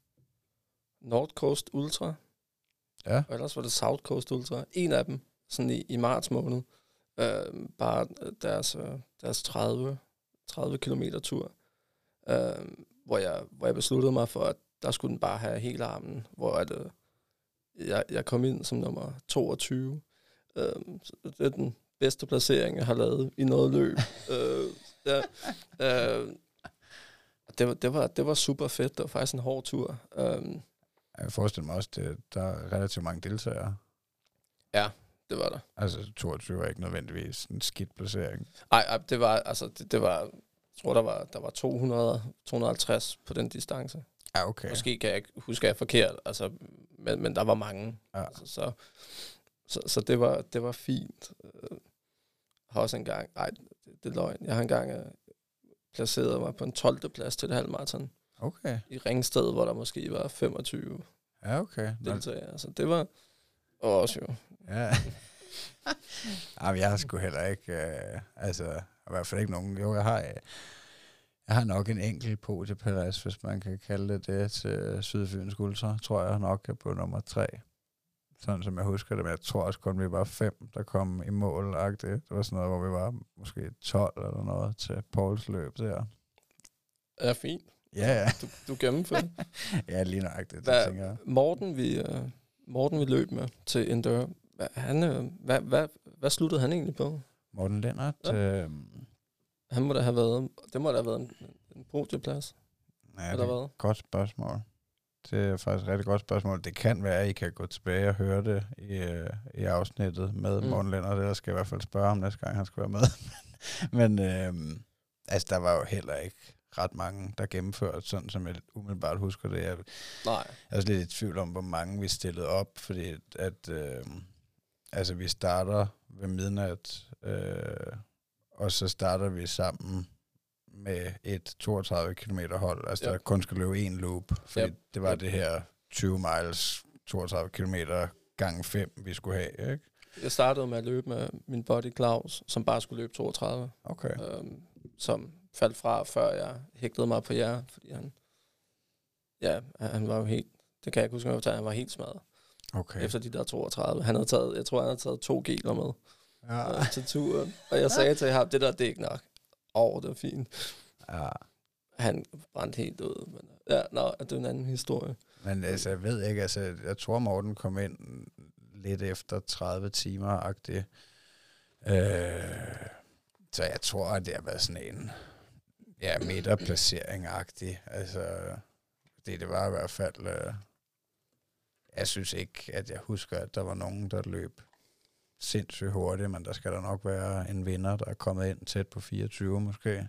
North Coast Ultra. Ja. Og ellers var det South Coast Ultra. En af dem, sådan i, i marts måned. Øh, bare deres, øh, deres 30, 30 km tur. Øh, hvor, jeg, hvor jeg besluttede mig for, at der skulle den bare have hele armen. Hvor at, øh, jeg, jeg kom ind som nummer 22. Øhm, så det er den bedste placering, jeg har lavet i noget løb. øh, ja, øh, det, var, det, var, det var super fedt. Det var faktisk en hård tur. Øhm, Jeg forestiller mig også, at der er relativt mange deltagere. det var der. Altså 22 er ikke nødvendigvis en skidt placering. Ej, ej det var, altså, det, det var, jeg tror, der var, der var 200, 250 på den distance. Ja, okay. Måske kan jeg huske, at jeg er forkert, altså, men, men der var mange. Ja. Altså, så, så, så det, var, det var fint. Øh, har også engang, nej, det, det er løgn. Jeg har engang øh, placeret mig på en 12. plads til det halvmarathon Okay. i Ringsted, hvor der måske var 25 Ja, okay. Deltagere. Altså, det var og også jo. Ja. Jamen, jeg har sgu heller ikke, øh, altså, i hvert fald ikke nogen. Jo, jeg har, øh, jeg har nok en enkelt podieplads, hvis man kan kalde det det, til Sydfyns Ultra, tror jeg nok er på nummer tre. Sådan som jeg husker det, men jeg tror også kun, vi var fem, der kom i mål -agtigt. Det var sådan noget, hvor vi var måske 12 eller noget til Pauls løb der. Er fint. Ja, ja. Du, du gennemførte. Ja, lige nøjagtigt, det Hvad- tænker jeg. Morten, vi, øh, Morten, vi løb med til Endure. Hvad, han, øh, hvad, hvad, hvad sluttede han egentlig på? Morten Lennart, Ja. øh, Han må da have været, det må da have været en, en podieplads. ja, det er et godt spørgsmål. Det er faktisk et rigtig godt spørgsmål. Det kan være, at I kan gå tilbage og høre det i, øh, i afsnittet med mm. Morten Lennart. Ellers skal jeg i hvert fald spørge ham næste gang, han skal være med. Men øh, altså, der var jo heller ikke ret mange, der gennemførte, sådan som jeg umiddelbart husker det. Jeg, Nej. jeg er også lidt i tvivl om, hvor mange vi stillede op, fordi at, øh, altså, vi starter ved midnat, øh, og så starter vi sammen med et 32 km hold, altså Ja. der kun skal løbe en loop, fordi Ja. det var Ja. det her 20 miles, 32 km gange 5, vi skulle have, ikke? Jeg startede med at løbe med min buddy Claus, som bare skulle løbe 32, Okay. øhm, som faldt fra, før jeg hægtede mig på jer, fordi han, ja, han var jo helt, det kan jeg ikke huske, han var helt smadret okay. Efter de der 32. Han havde taget, jeg tror, han havde taget to geler med Ja. øh, til turen, og jeg sagde til ham, det der, det er ikke nok. Åh, oh, det var fint. ja. Han brændte helt ud, men ja, nå, det er en anden historie. Men altså, jeg ved ikke, altså, jeg tror Morten kom ind lidt efter 30 timer-agtigt. Øh, så jeg tror, at det har været sådan en ja, midterplacering-agtig. Altså, det, det var i hvert fald... Øh, jeg synes ikke, at jeg husker, at der var nogen, der løb sindssygt hurtigt, men der skal der nok være en vinder, der er kommet ind tæt på 24 måske.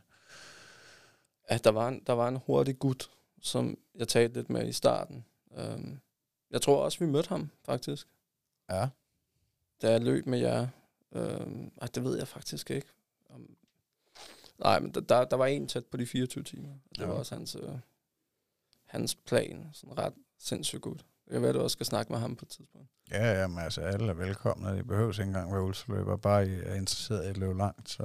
Ja, der var, en, der var en hurtig gut, som jeg talte lidt med i starten. Øhm, jeg tror også, vi mødte ham, faktisk, Ja, da jeg løb med jer. Øhm, ej, det ved jeg faktisk ikke. Om, nej, men der, der, var en tæt på de 24 timer. Det Ja. var også hans, øh, hans plan. Sådan ret sindssygt godt. Det kan være, du også skal snakke med ham på et tidspunkt. Ja, ja, men altså alle er velkomne. De behøver ikke engang være ultraløber. Bare I er interesseret i at løbe langt, så...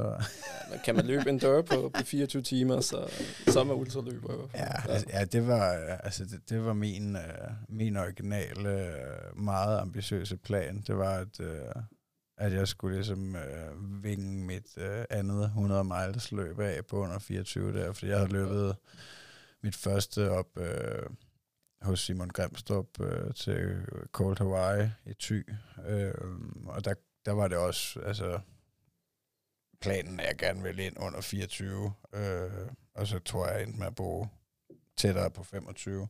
Ja, kan man løbe en dør på, på 24 timer, så, så er man ultraløber. Ja, altså, ja det var altså det, det var min øh, min originale øh, meget ambitiøse plan. Det var at øh, at jeg skulle ligesom øh, vinge mit øh, andet 100 miles løb af på under 24 der, fordi jeg havde løbet mit første op øh, hos Simon Grimstrup øh, til Cold Hawaii i Thy. Øh, og der, der var det også, altså planen er, at jeg gerne ville ind under 24, øh, og så tror jeg, jeg endte med at bo tættere på 25.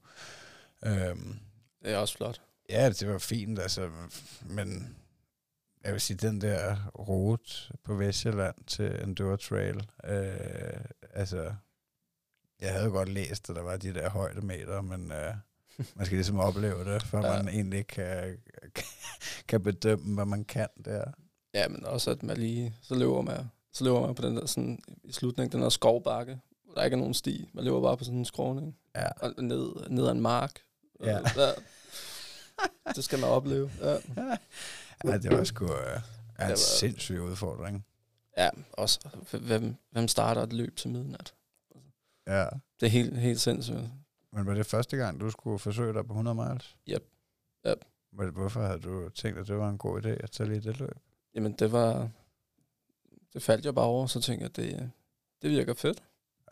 Øhm, Det er også flot. ja, det var fint, altså, men jeg vil sige, den der rute på Vestjylland til Enduro Trail, øh, altså, jeg havde godt læst, at der var de der højdemeter, men øh, man skal ligesom opleve det, før Ja. ja. man egentlig kan, kan bedømme, hvad man kan der. Ja, men også at man lige, så løber man, så løber man på den der sådan, i slutningen, den der skovbakke, hvor der ikke er nogen sti. Man løber bare på sådan en skråning, Ja. og ned, ned ad en mark. Ja. Øh, der, det skal man opleve. Ja, ja, det var sgu øh, ja, en sindssyg udfordring. ja også, hvem, hvem starter et løb til midnat? Ja. Det er helt, helt sindssygt. Men var det første gang, du skulle forsøge dig på 100 miles? Yep. Yep. Hvor- Hvorfor havde du tænkt, at det var en god idé at tage lige det løb? Jamen, det var, det faldt jeg bare over, så tænkte jeg, det, det virker fedt.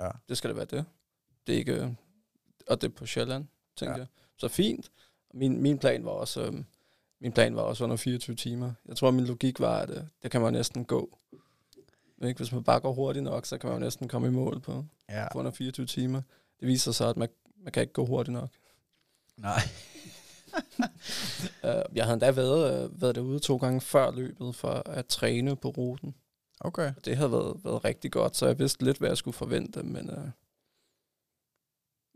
Ja. Det skal det være det. Det er ikke, og det er på Sjælland, tænkte Ja. ja. jeg. Så fint. Min, min plan var også, øhm, min plan var også under 24 timer. Jeg tror, min logik var, at øh, det kan man næsten gå. Ikke? Hvis man bare går hurtigt nok, så kan man jo næsten komme i mål på, Ja. på under 24 timer. Det viser sig, at man, man kan ikke gå hurtigt nok. Nej. Uh, jeg havde endda været, uh, været derude to gange før løbet for at træne på ruten. Okay. Det havde været, været rigtig godt, så jeg vidste lidt, hvad jeg skulle forvente, men, uh,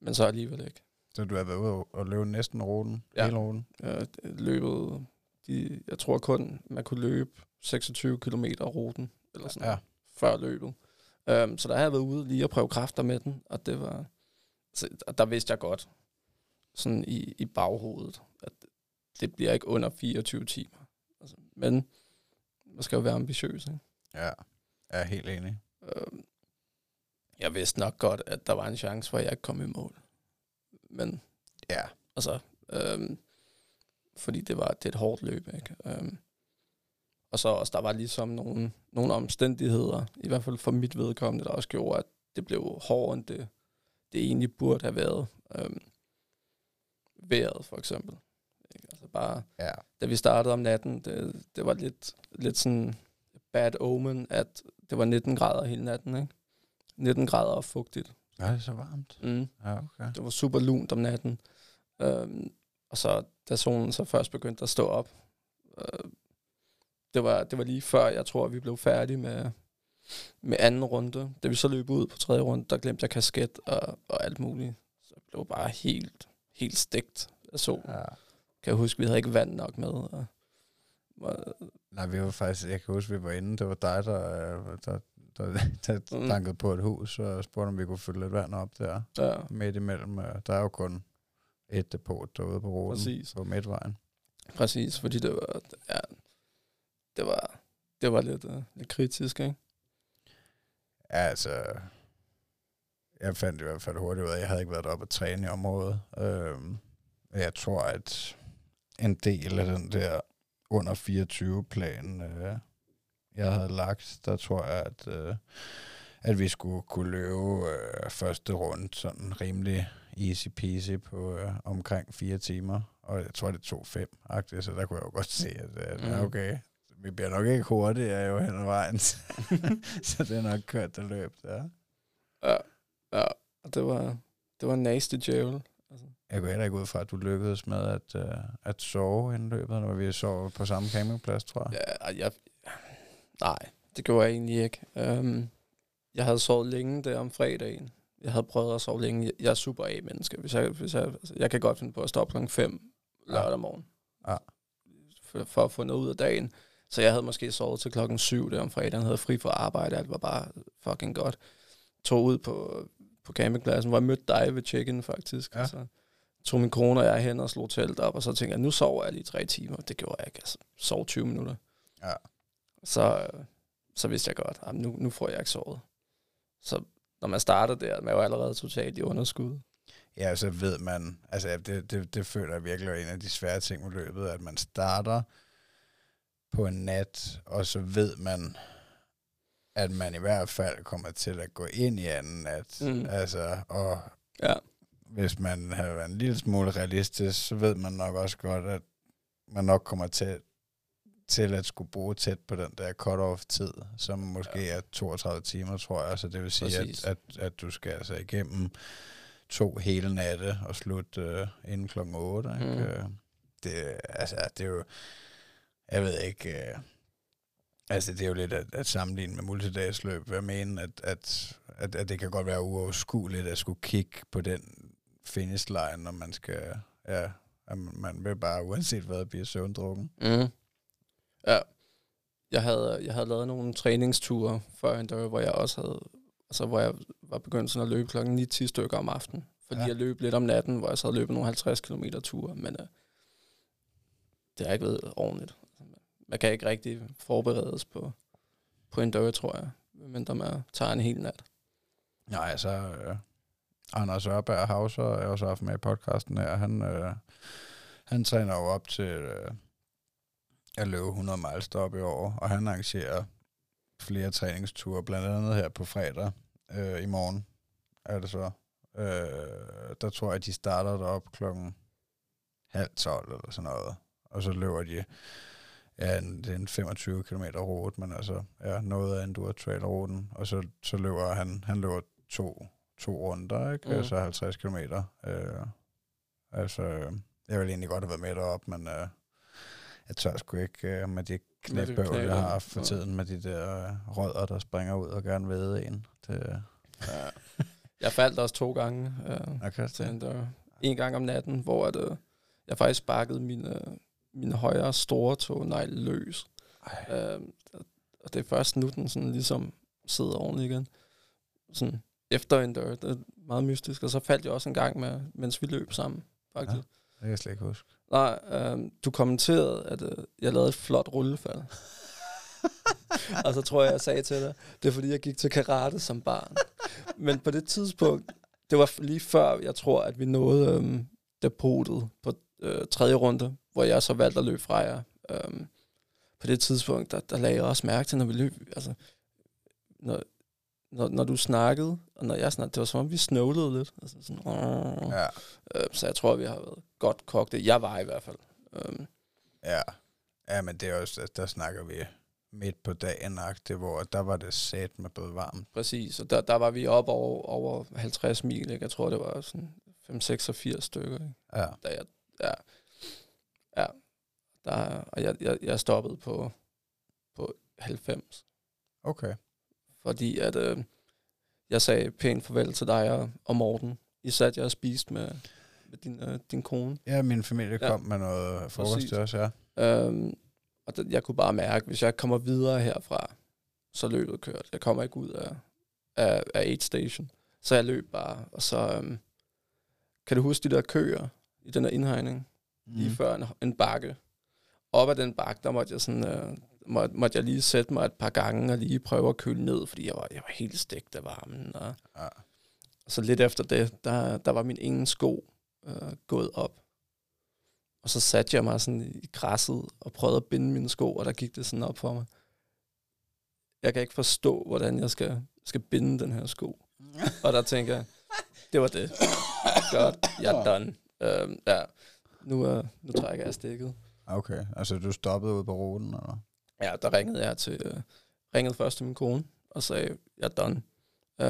men så alligevel ikke. Så du har været ude og løbe næsten ruten? Ja. Hele ruten? Uh, løbet, de, jeg tror kun, man kunne løbe 26 km ruten, eller sådan Ja. før løbet. Um, så der havde jeg været ude lige at prøve kræfter med den, og det var, så, og der vidste jeg godt, sådan i, i baghovedet, at det bliver ikke under 24 timer. Altså, men man skal jo være ambitiøs, ikke? Ja. Jeg er helt enig. Øhm, jeg vidste nok godt, at der var en chance for, at jeg ikke kom i mål. Men Ja. altså, øhm, fordi det var det er et hårdt løb, ikke? Øhm, og så også, der var ligesom nogle, nogle omstændigheder, i hvert fald for mit vedkommende, der også gjorde, at det blev hårdere, end det, det egentlig burde have været. Øhm, vejret, for eksempel. Ikke? Altså bare, Ja. da vi startede om natten, det, det var lidt, lidt sådan bad omen, at det var 19 grader hele natten, ikke? 19 grader og fugtigt. Ja, det er så varmt. Mm. Ja, okay. Det var super lunt om natten. Øhm, og så, da solen så først begyndte at stå op, øh, det, var, det var lige før, jeg tror, vi blev færdige med, med anden runde. Da vi så løb ud på tredje runde, der glemte jeg kasket og, og alt muligt. Så jeg blev bare helt, helt stegt af solen. Ja. Kan jeg huske, vi havde ikke vand nok med. Og, og, Nej, vi var faktisk, jeg kan huske, vi var inde, det var dig, der, øh, der, der, der Mm. tankede på et hus, og spurgte, om vi kunne fylde lidt vand op der, ja, midt imellem. øh, Der er jo kun et depot derude på ruten, Præcis. på midtvejen. præcis, fordi det var, ja, det var, det var lidt, uh, lidt kritisk, ikke? Ja, altså, jeg fandt i hvert fald hurtigt ud af, at jeg havde ikke været deroppe at træne i området. Øhm, jeg tror, at en del af den der under 24-plan, øh, jeg havde lagt, der tror jeg, at, øh, at vi skulle kunne løbe øh, første runde sådan rimelig easy peasy på øh, omkring fire timer. Og jeg tror, det tog fem, agtigt, så der kunne jeg jo godt se, at, Mhm. mm. okay, vi bliver nok ikke hurtigere jo hen ad vejen. så det er nok kørt det løb der. Ja, ja, og det var, det var en nasty djævel. Altså, Jeg går heller ikke ud fra, at du lykkedes med at, uh, at sove inden løbet, når vi sov på samme campingplads, tror jeg. ja, jeg, nej, det gjorde jeg egentlig ikke. Um, jeg havde sovet længe der om fredagen. Jeg havde prøvet at sove længe. Jeg- er super A-menneske. Hvis jeg, hvis jeg, altså, jeg kan godt finde på at stoppe klokken 5 lørdag morgen. Ja. For, for at få noget ud af dagen. Så jeg havde måske sovet til klokken 7 der om fredagen. Havde fri fra arbejde. Alt var bare fucking godt. Tog ud på, på campingpladsen, hvor jeg mødte dig ved check-in faktisk. Ja. Altså, tog min kone og jeg hen og slog telt op, og så tænkte jeg, nu sover jeg lige tre timer. Det gjorde jeg ikke. Altså, sov 20 minutter. Ja. Så, så vidste jeg godt, at nu, nu får jeg ikke sovet. Så når man starter der, man er jo allerede totalt i underskud. Ja, så ved man, altså det, det, det føler jeg virkelig er en af de svære ting med løbet, at man starter på en nat, og så ved man, at man i hvert fald kommer til at gå ind i anden nat. Mm. Altså, og Ja. hvis man har været en lille smule realistisk, så ved man nok også godt, at man nok kommer til, til at skulle bruge tæt på den der cut-off-tid, som måske ja. er 32 timer, tror jeg. Så det vil sige, Præcis. at, at, at du skal altså igennem to hele natte og slutte øh, inden klokken 8. Ikke? Mm. Øh, Det, altså, det er jo, jeg ved ikke, øh, altså det er jo lidt at, at sammenligne med multidagsløb. Jeg mener, at, at, at, at det kan godt være uoverskueligt at skulle kigge på den finish line, når man skal, ja, at man vil bare uanset hvad blive søvndrukken. Mm. Ja. Jeg havde, jeg havde lavet nogle træningsture før en dag, hvor jeg også havde, altså hvor jeg var begyndt sådan at løbe klokken 9-10 stykker om aftenen. Fordi Ja. jeg løb lidt om natten, hvor jeg så havde løbet nogle 50 km ture, men uh, det har ikke været ordentligt. Man kan ikke rigtig forberedes på, på en dør, tror jeg, medmindre man tager en hel nat. Nej, så øh, Anders Ørberg Hauser er også haft med i podcasten her. Han, øh, han træner jo op til øh, at løbe 100 miles op i år, og han arrangerer flere træningsture, blandt andet her på fredag øh, i morgen, er det så. Øh, der tror jeg, de starter derop klokken halv tolv eller sådan noget. og så løber de, ja, det er en 25 km rute, men altså, ja, noget af enduro trail ruten, og så, så løber han, han løber to, to runder, ikke? Mm. Mm. Altså 50 km. Øh, altså, jeg ville egentlig godt have været med derop, men øh, jeg tør sgu ikke øh, med de knæbøvl, jeg har for ja. tiden med de der øh, rødder, der springer ud og gerne ved en. Det, Ja. Jeg faldt også to gange. Øh, okay, til en dør. En gang om natten, hvor at, øh, jeg faktisk sparkede mine, mine højre store tog negle løs. Øh, og det er først nu, den sådan ligesom sidder ordentligt igen. Sådan efter en dør. Det er meget mystisk. Og så faldt jeg også en gang, med, mens vi løb sammen, faktisk. det kan jeg slet ikke huske. Nej, øh, du kommenterede, at øh, jeg lavede et flot rullefald. og så tror jeg, jeg sagde til dig, det er fordi, jeg gik til karate som barn. Men på det tidspunkt, det var lige før, jeg tror, at vi nåede øh, depotet på øh, tredje runde, hvor jeg så valgte at løbe fra jer. Øh, på det tidspunkt, der, der lagde jeg også mærke til, når vi løb, altså, når, når, når du snakkede, og når jeg snakkede, det var som om, vi snowlede lidt. Altså sådan, Ja, Øh, så jeg tror, vi har været godt kogte. Jeg var i hvert fald. Øhm, ja. Ja, men det er også, der snakker vi midt på dagen, det hvor der var det sat med både varmt. præcis, og der, der var vi op over, over 50 mil. Ikke? Jeg tror, det var sådan 5-86 stykker. Ikke? Ja, Da jeg, ja, ja, der, og jeg, jeg, jeg stoppede på, på 90, okay. fordi at, øh, jeg sagde pænt farvel til dig og, og Morten. I satte jeg og spiste med, med din, øh, din kone. Ja, min familie Ja. kom med noget frokost Præcis. til os, ja. Øhm, og det, jeg kunne bare mærke, hvis jeg kommer videre herfra, så løbet kørt. Jeg kommer ikke ud af, af, af 8 Station. Så jeg løb bare, og så... Øhm, kan du huske de der køer i den der indhegning? Mm. Lige før en, en bakke. Op ad den bakke, der måtte jeg sådan... Øh, måtte, måtte jeg lige sætte mig et par gange og lige prøve at køle ned, fordi jeg var, jeg var helt stegt af varmen. Og, Ja. og så lidt efter det, der, der var min ene sko øh, gået op. Og så satte jeg mig sådan i græsset og prøvede at binde mine sko, og der gik det sådan op for mig. Jeg kan ikke forstå, hvordan jeg skal, skal binde den her sko. Og der tænker jeg, det var det. Godt, jeg er done. Øhm, ja, nu, øh, nu trækker jeg stikket. Okay, altså du stoppede ude på ruten, eller? Ja, der ringede jeg til, øh, ringede først til min kone, og sagde, jeg er done.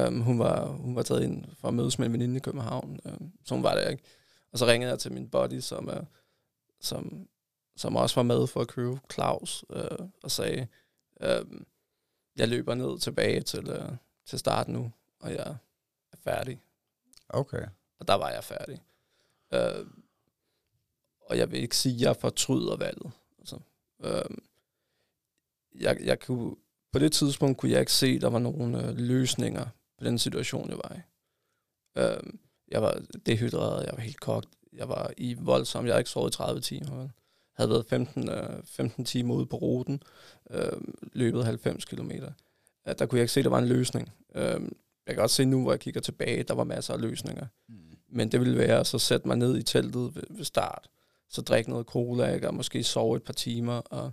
Um, hun, var, hun var taget ind for at mødes med en veninde i København, um, så hun var der ikke. Og så ringede jeg til min buddy, som, uh, som, som også var med for at købe Claus, uh, og sagde, um, jeg løber ned tilbage til, uh, til start nu, og jeg er færdig. Okay. Og der var jeg færdig. Uh, og jeg vil ikke sige, at jeg fortryder valget. Altså, uh, jeg, jeg kunne, på det tidspunkt kunne jeg ikke se, at der var nogle øh, løsninger på den situation, jeg var i. Øh, jeg var dehydreret, jeg var helt kogt, jeg var i voldsom, jeg havde ikke sovet i 30 timer. Vel. Havde været 15, øh, 15 timer ude på ruten, øh, løbet 90 km. Øh, der kunne jeg ikke se, at der var en løsning. Øh, jeg kan også se nu, hvor jeg kigger tilbage, der var masser af løsninger. Mm. Men det ville være at så sætte mig ned i teltet ved, ved start, så drikke noget cola, ikke? og måske sove et par timer, og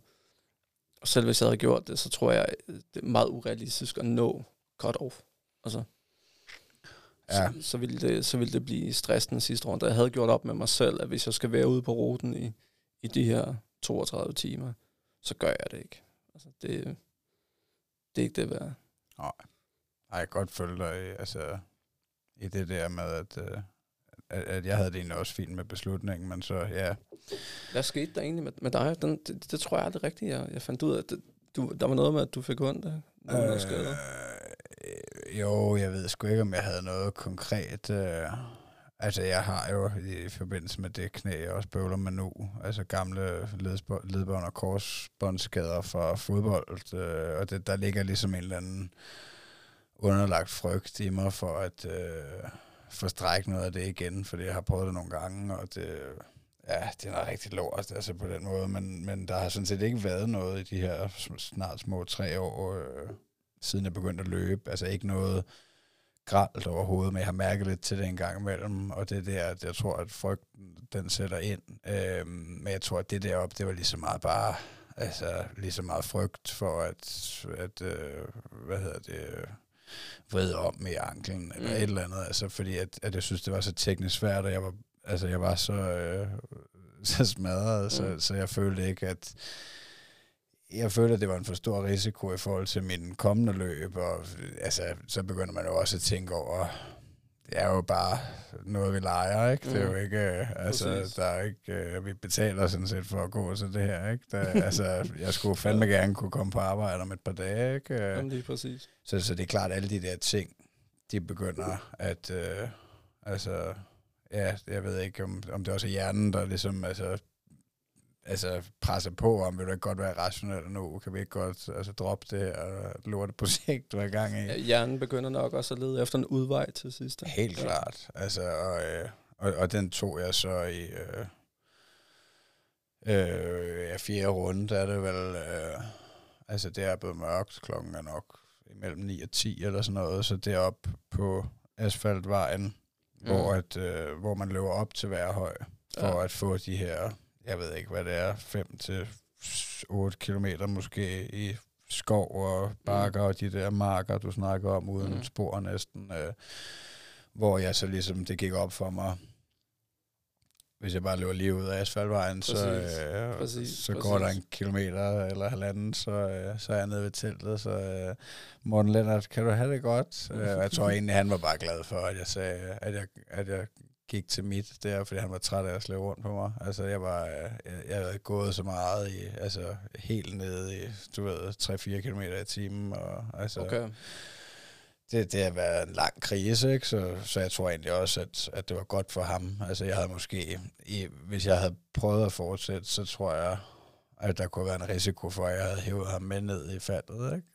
og selv hvis jeg havde gjort det, så tror jeg, det er meget urealistisk at nå cut-off. Altså, Ja. så, så, ville det, så ville det blive stressende sidste runde. Jeg havde gjort op med mig selv, at hvis jeg skal være ude på ruten i, i de her 32 timer, så gør jeg det ikke. Altså, det, det er ikke det værd. Ej, jeg kan godt følge dig altså, i det der med, at, øh, at, at jeg havde det egentlig også fint med beslutningen, men så, ja, Hvad skete der egentlig med, med dig? Den, det, det, tror jeg aldrig rigtigt, jeg, jeg fandt ud af. Det, du, der var noget med, at du fik ondt af noget øh, skader. Jo, jeg ved sgu ikke, om jeg havde noget konkret. Øh, altså, jeg har jo i forbindelse med det knæ, jeg også bøvler med nu. Altså gamle ledbånd og korsbåndsskader fra fodbold. Øh, og det, der ligger ligesom en eller anden underlagt frygt i mig for at øh, forstrække noget af det igen, for jeg har prøvet det nogle gange, og det, ja, det er noget rigtig lort, altså på den måde, men, men der har sådan set ikke været noget i de her snart små tre år, øh, siden jeg begyndte at løbe. Altså ikke noget gralt overhovedet, men jeg har mærket lidt til det en gang imellem, og det der, at jeg tror, at frygten, den sætter ind. Øh, men jeg tror, at det deroppe, det var lige så meget bare, altså lige så meget frygt for at, at øh, hvad hedder det, vride om i anklen, eller Mm. et eller andet, altså fordi at, at jeg synes, det var så teknisk svært, og jeg var, altså jeg var så, øh, så smadret, mm. så, så jeg følte ikke, at jeg følte, at det var en for stor risiko i forhold til min kommende løb, og altså, så begynder man jo også at tænke over, det er jo bare noget, vi leger, ikke? Det er jo mm. ikke, øh, altså, Præcis. der er ikke, uh, vi betaler sådan set for at gå til det her, ikke? Der, altså, jeg skulle fandme gerne kunne komme på arbejde om et par dage, ikke? Jamen, det er præcis. Så, så det er klart, at alle de der ting, de begynder at, uh, altså, ja, jeg ved ikke, om, om det også er hjernen, der ligesom, altså, altså presser på, om vil du ikke godt være rationel nu, kan vi ikke godt altså, droppe det her lorte projekt, du er i gang i. Ja, hjernen begynder nok også at lede efter en udvej til sidst. Helt ja. klart, altså, og, øh, og, og den tog jeg så i øh, øh, ja, fjerde runde, er det vel, øh, altså det er blevet mørkt, klokken er nok imellem 9 og 10 eller sådan noget, så deroppe på asfaltvejen, mm. hvor, at, øh, hvor man løber op til hver høj, for ja. at få de her jeg ved ikke, hvad det er, 5 til 8 kilometer måske i skov og bakker mm. og de der marker, du snakker om, uden mm. spor næsten. Øh, hvor jeg så ligesom, det gik op for mig, hvis jeg bare løber lige ud af asfaltvejen, præcis, så, øh, præcis, så præcis. går der en kilometer eller halvanden, så, øh, så er jeg nede ved teltet. Så øh, Morten Lennart, kan du have det godt? øh, jeg tror egentlig, han var bare glad for, at jeg sagde, at jeg, at jeg gik til mit der, fordi han var træt af at slæve rundt på mig. Altså, jeg var, øh, jeg, jeg havde gået så meget i, altså, helt nede i, du ved, 3-4 km i timen, og altså, okay. det, det har været en lang krise, ikke? Så, så jeg tror egentlig også, at, at det var godt for ham. Altså, jeg havde måske, i, hvis jeg havde prøvet at fortsætte, så tror jeg, at der kunne være en risiko for, at jeg havde hævet ham med ned i faldet, ikke?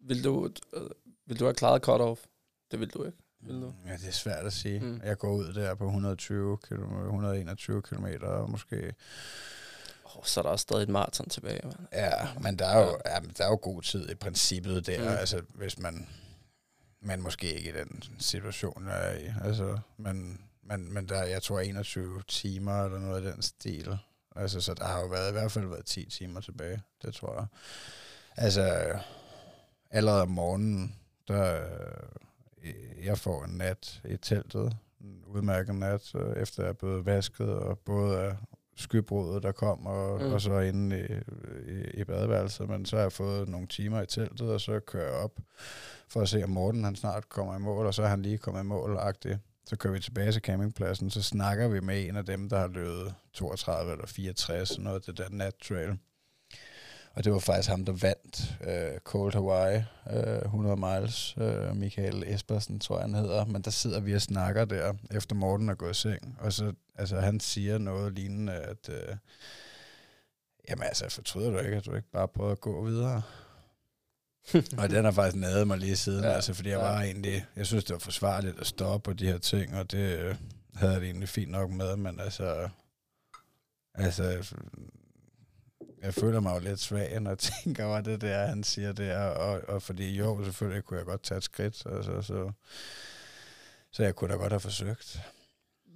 Vil du, øh, vil du have klaret cut-off? Det vil du ikke? Vil du? Ja, det er svært at sige. Mm. Jeg går ud der på 120 km, 121 km måske. Oh, så er der også stadig et maraton tilbage. Man. Ja, men der er, jo, ja, der er jo god tid i princippet der. Mm. Altså, hvis man, man måske ikke i den situation er i. Altså, men, men, men der, jeg tror 21 timer eller noget af den stil. Altså, så der har jo været, i hvert fald været 10 timer tilbage. Det tror jeg. Altså, allerede om morgenen, der jeg får en nat i teltet, en udmærket nat, efter jeg er blevet vasket, og både af skybruddet, der kom, og, mm. og så inde i, i, i badeværelset. Men så har jeg fået nogle timer i teltet, og så kører jeg op for at se, om Morten han snart kommer i mål, og så er han lige kommet i mål -agtigt. Så kører vi tilbage til campingpladsen, så snakker vi med en af dem, der har løbet 32 eller 64, noget af det der nat trail. Og det var faktisk ham, der vandt uh, Cold Hawaii, uh, 100 miles. Uh, Michael Espersen, tror jeg, han hedder. Men der sidder vi og snakker der, efter Morten er gået i seng. Og så, altså, han siger noget lignende, at... Uh, jamen altså, fortryder du ikke, at du ikke bare prøver at gå videre? og den har faktisk nadet mig lige siden, ja, altså, fordi jeg ja. var egentlig, jeg synes, det var forsvarligt at stoppe på de her ting, og det øh, havde jeg det egentlig fint nok med, men altså, altså, jeg føler mig jo lidt svag, når jeg tænker over det der, han siger der, og, og fordi jo, selvfølgelig kunne jeg godt tage et skridt, altså, så, så jeg kunne da godt have forsøgt.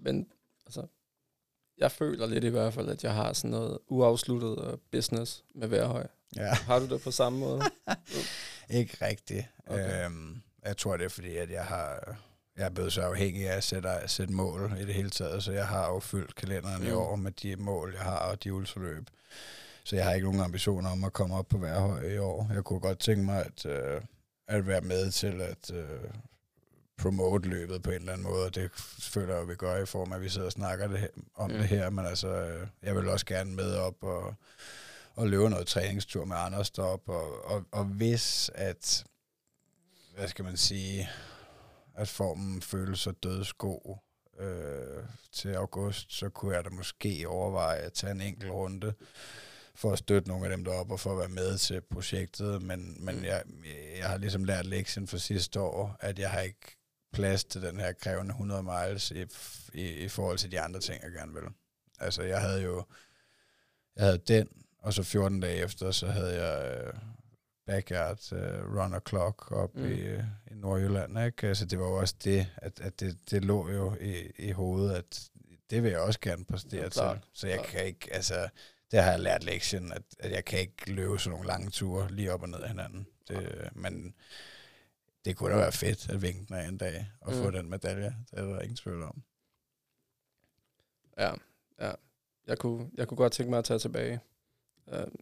Men altså, jeg føler lidt i hvert fald, at jeg har sådan noget uafsluttet øh, business med værhøj. Ja. Har du det på samme måde? Ikke rigtigt. Okay. Øhm, jeg tror, det er fordi, at jeg har... Jeg er blevet så afhængig af at sætte, at sætte mål i det hele taget, så jeg har jo fyldt kalenderen mm. i år med de mål, jeg har, og de ultraløb. Så jeg har ikke nogen ambitioner om at komme op på værhøj i år. Jeg kunne godt tænke mig at, øh, at være med til at øh, promote løbet på en eller anden måde. Det føler jeg, vi gør i form af, at vi sidder og snakker det her, om mm. det her. Men altså, øh, jeg vil også gerne med op og, og løbe noget træningstur med Anders derop. Og, og, og hvis at, hvad skal man sige, at formen føles så dødsgod øh, til august, så kunne jeg da måske overveje at tage en enkelt runde for at støtte nogle af dem deroppe og for at være med til projektet, men, men mm. jeg, jeg har ligesom lært lektien for sidste år, at jeg har ikke plads til den her krævende 100 miles i, i, i forhold til de andre ting, jeg gerne vil. Altså, jeg havde jo jeg havde den, og så 14 dage efter, så havde jeg uh, backyard uh, runner clock op mm. i, uh, i Nordjylland. Ikke? Altså, det var jo også det, at, at det, det lå jo i, i hovedet, at det vil jeg også gerne præstere ja, til. Så jeg klar. kan ikke, altså, det har jeg lært lektionen, at, at jeg kan ikke løbe sådan nogle lange ture lige op og ned af hinanden. Det, men det kunne da være fedt at vinke den af en dag og mm. få den medalje. Det er der ingen tvivl om. Ja, ja. jeg kunne, jeg kunne godt tænke mig at tage tilbage. Øhm,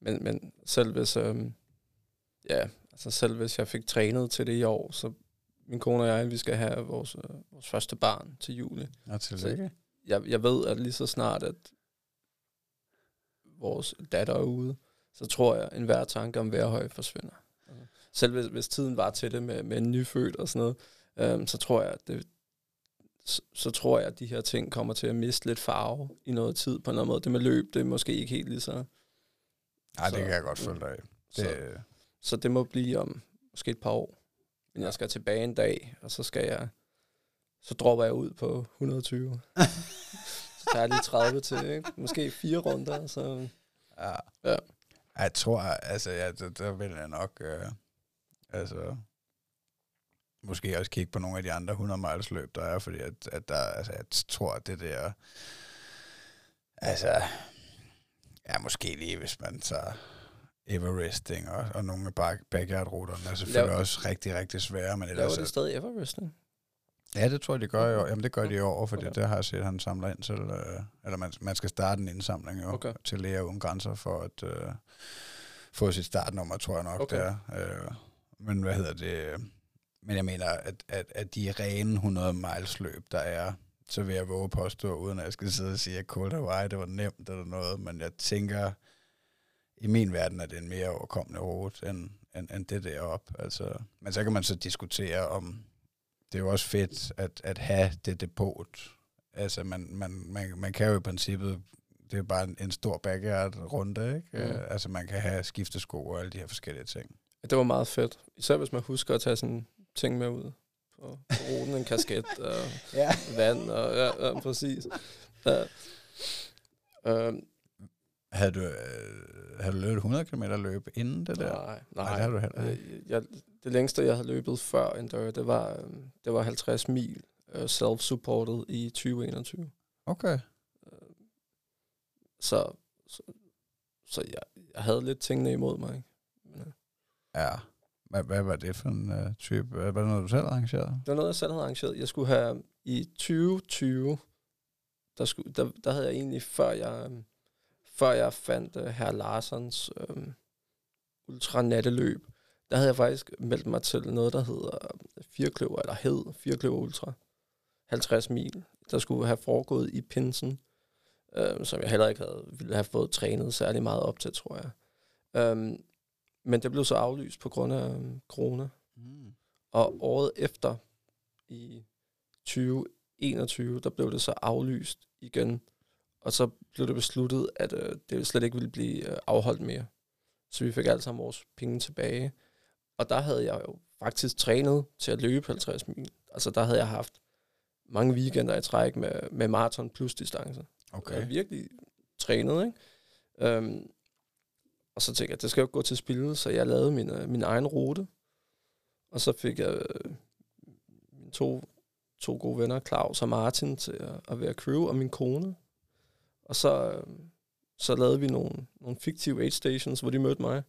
men, men selv hvis, øhm, ja, altså selv hvis jeg fik trænet til det i år, så min kone og jeg, vi skal have vores, øh, vores første barn til juli. Ja, tillykke. Jeg, jeg ved, at lige så snart, at vores datter er ude, så tror jeg, at enhver tanke om værhøj forsvinder. Selv hvis, hvis tiden var til det med, med en nyfødt og sådan noget, øhm, så tror jeg, det, så, så tror jeg, at de her ting kommer til at miste lidt farve i noget tid på en eller anden måde. Det med løb, det er måske ikke helt lige så... Nej, Så- det kan jeg godt følge dig af. Så, Det, så det må blive om måske et par år. Men jeg skal tilbage en dag, og så skal jeg... Så dropper jeg ud på 120. tager lige 30 til, ikke? Måske fire runder, så... ja. Ja. Jeg tror, altså, ja, der, der vil jeg nok, øh, altså, måske også kigge på nogle af de andre 100 miles løb, der er, fordi at, at der, altså, jeg tror, at det der, altså, ja, måske lige, hvis man tager Everesting og, og nogle af back- backyard-ruterne, er selvfølgelig Lav- også rigtig, rigtig svære, men Laver ellers, det stadig Everesting? Ja, det tror jeg, de gør år. Jamen, det gør de i år, fordi Okay. okay. det har jeg set, at han samler ind til, øh, eller man, man skal starte en indsamling jo, Okay. til Læger Uden Grænser for at øh, få sit startnummer, tror jeg nok, Okay. det er. Øh, men hvad hedder det? Men jeg mener, at, at, at de rene 100 miles løb, der er, så vil jeg våge påstå, uden at jeg skal sidde og sige, at Cold Hawaii, det var nemt eller noget, men jeg tænker, i min verden er det en mere overkommende rute, end, end, end det deroppe. Altså, men så kan man så diskutere om, det er jo også fedt at, at have det depot. Altså, man, man, man, man kan jo i princippet, det er bare en, en stor backyard-runde, ikke? Mm. Mm. Altså, man kan have skiftesko og alle de her forskellige ting. Det var meget fedt. Især hvis man husker at tage sådan ting med ud på, ruten, en kasket og Ja. vand, og ja, ja præcis. Ja. Øhm, Havde du, øh, havde du løbet 100 km løb inden det der? nej, nej. Nej, det har du heller ikke. Øh, Jeg, det længste, jeg havde løbet før Endure, det var, øhm, det var 50 mil øh, self-supported i 2021. Okay. Så, så, så jeg, jeg havde lidt tingene imod mig. Ikke? Men, øh, Ja. Hvad, hvad var det for en uh, type? Var det noget, du selv arrangerede? Det var noget, jeg selv havde arrangeret. Jeg skulle have i 2020, der, skulle, der, der havde jeg egentlig, før jeg, før jeg fandt uh, herr Larsens um, ultranatteløb, der havde jeg faktisk meldt mig til noget, der hedder Firkløver, eller hed Firkløver Ultra. 50 mil, der skulle have foregået i Pinsen, øh, som jeg heller ikke havde ville have fået trænet særlig meget op til, tror jeg. Um, men det blev så aflyst på grund af um, corona. Mm. Og året efter, i 2021, der blev det så aflyst igen. Og så blev det besluttet, at øh, det slet ikke ville blive øh, afholdt mere. Så vi fik alle sammen vores penge tilbage. Og der havde jeg jo faktisk trænet til at løbe 50 mil. Altså der havde jeg haft mange weekender i træk med, med maraton plus distance. Jeg Okay. havde virkelig trænet, ikke? Øhm, og så tænkte jeg, at det skal jo gå til spilde, så jeg lavede min, øh, min egen rute. Og så fik jeg øh, mine to, to gode venner, Claus og Martin, til at, at være crew, og min kone. Og så, øhm, så lavede vi nogle, nogle fiktive aid stations, hvor de mødte mig.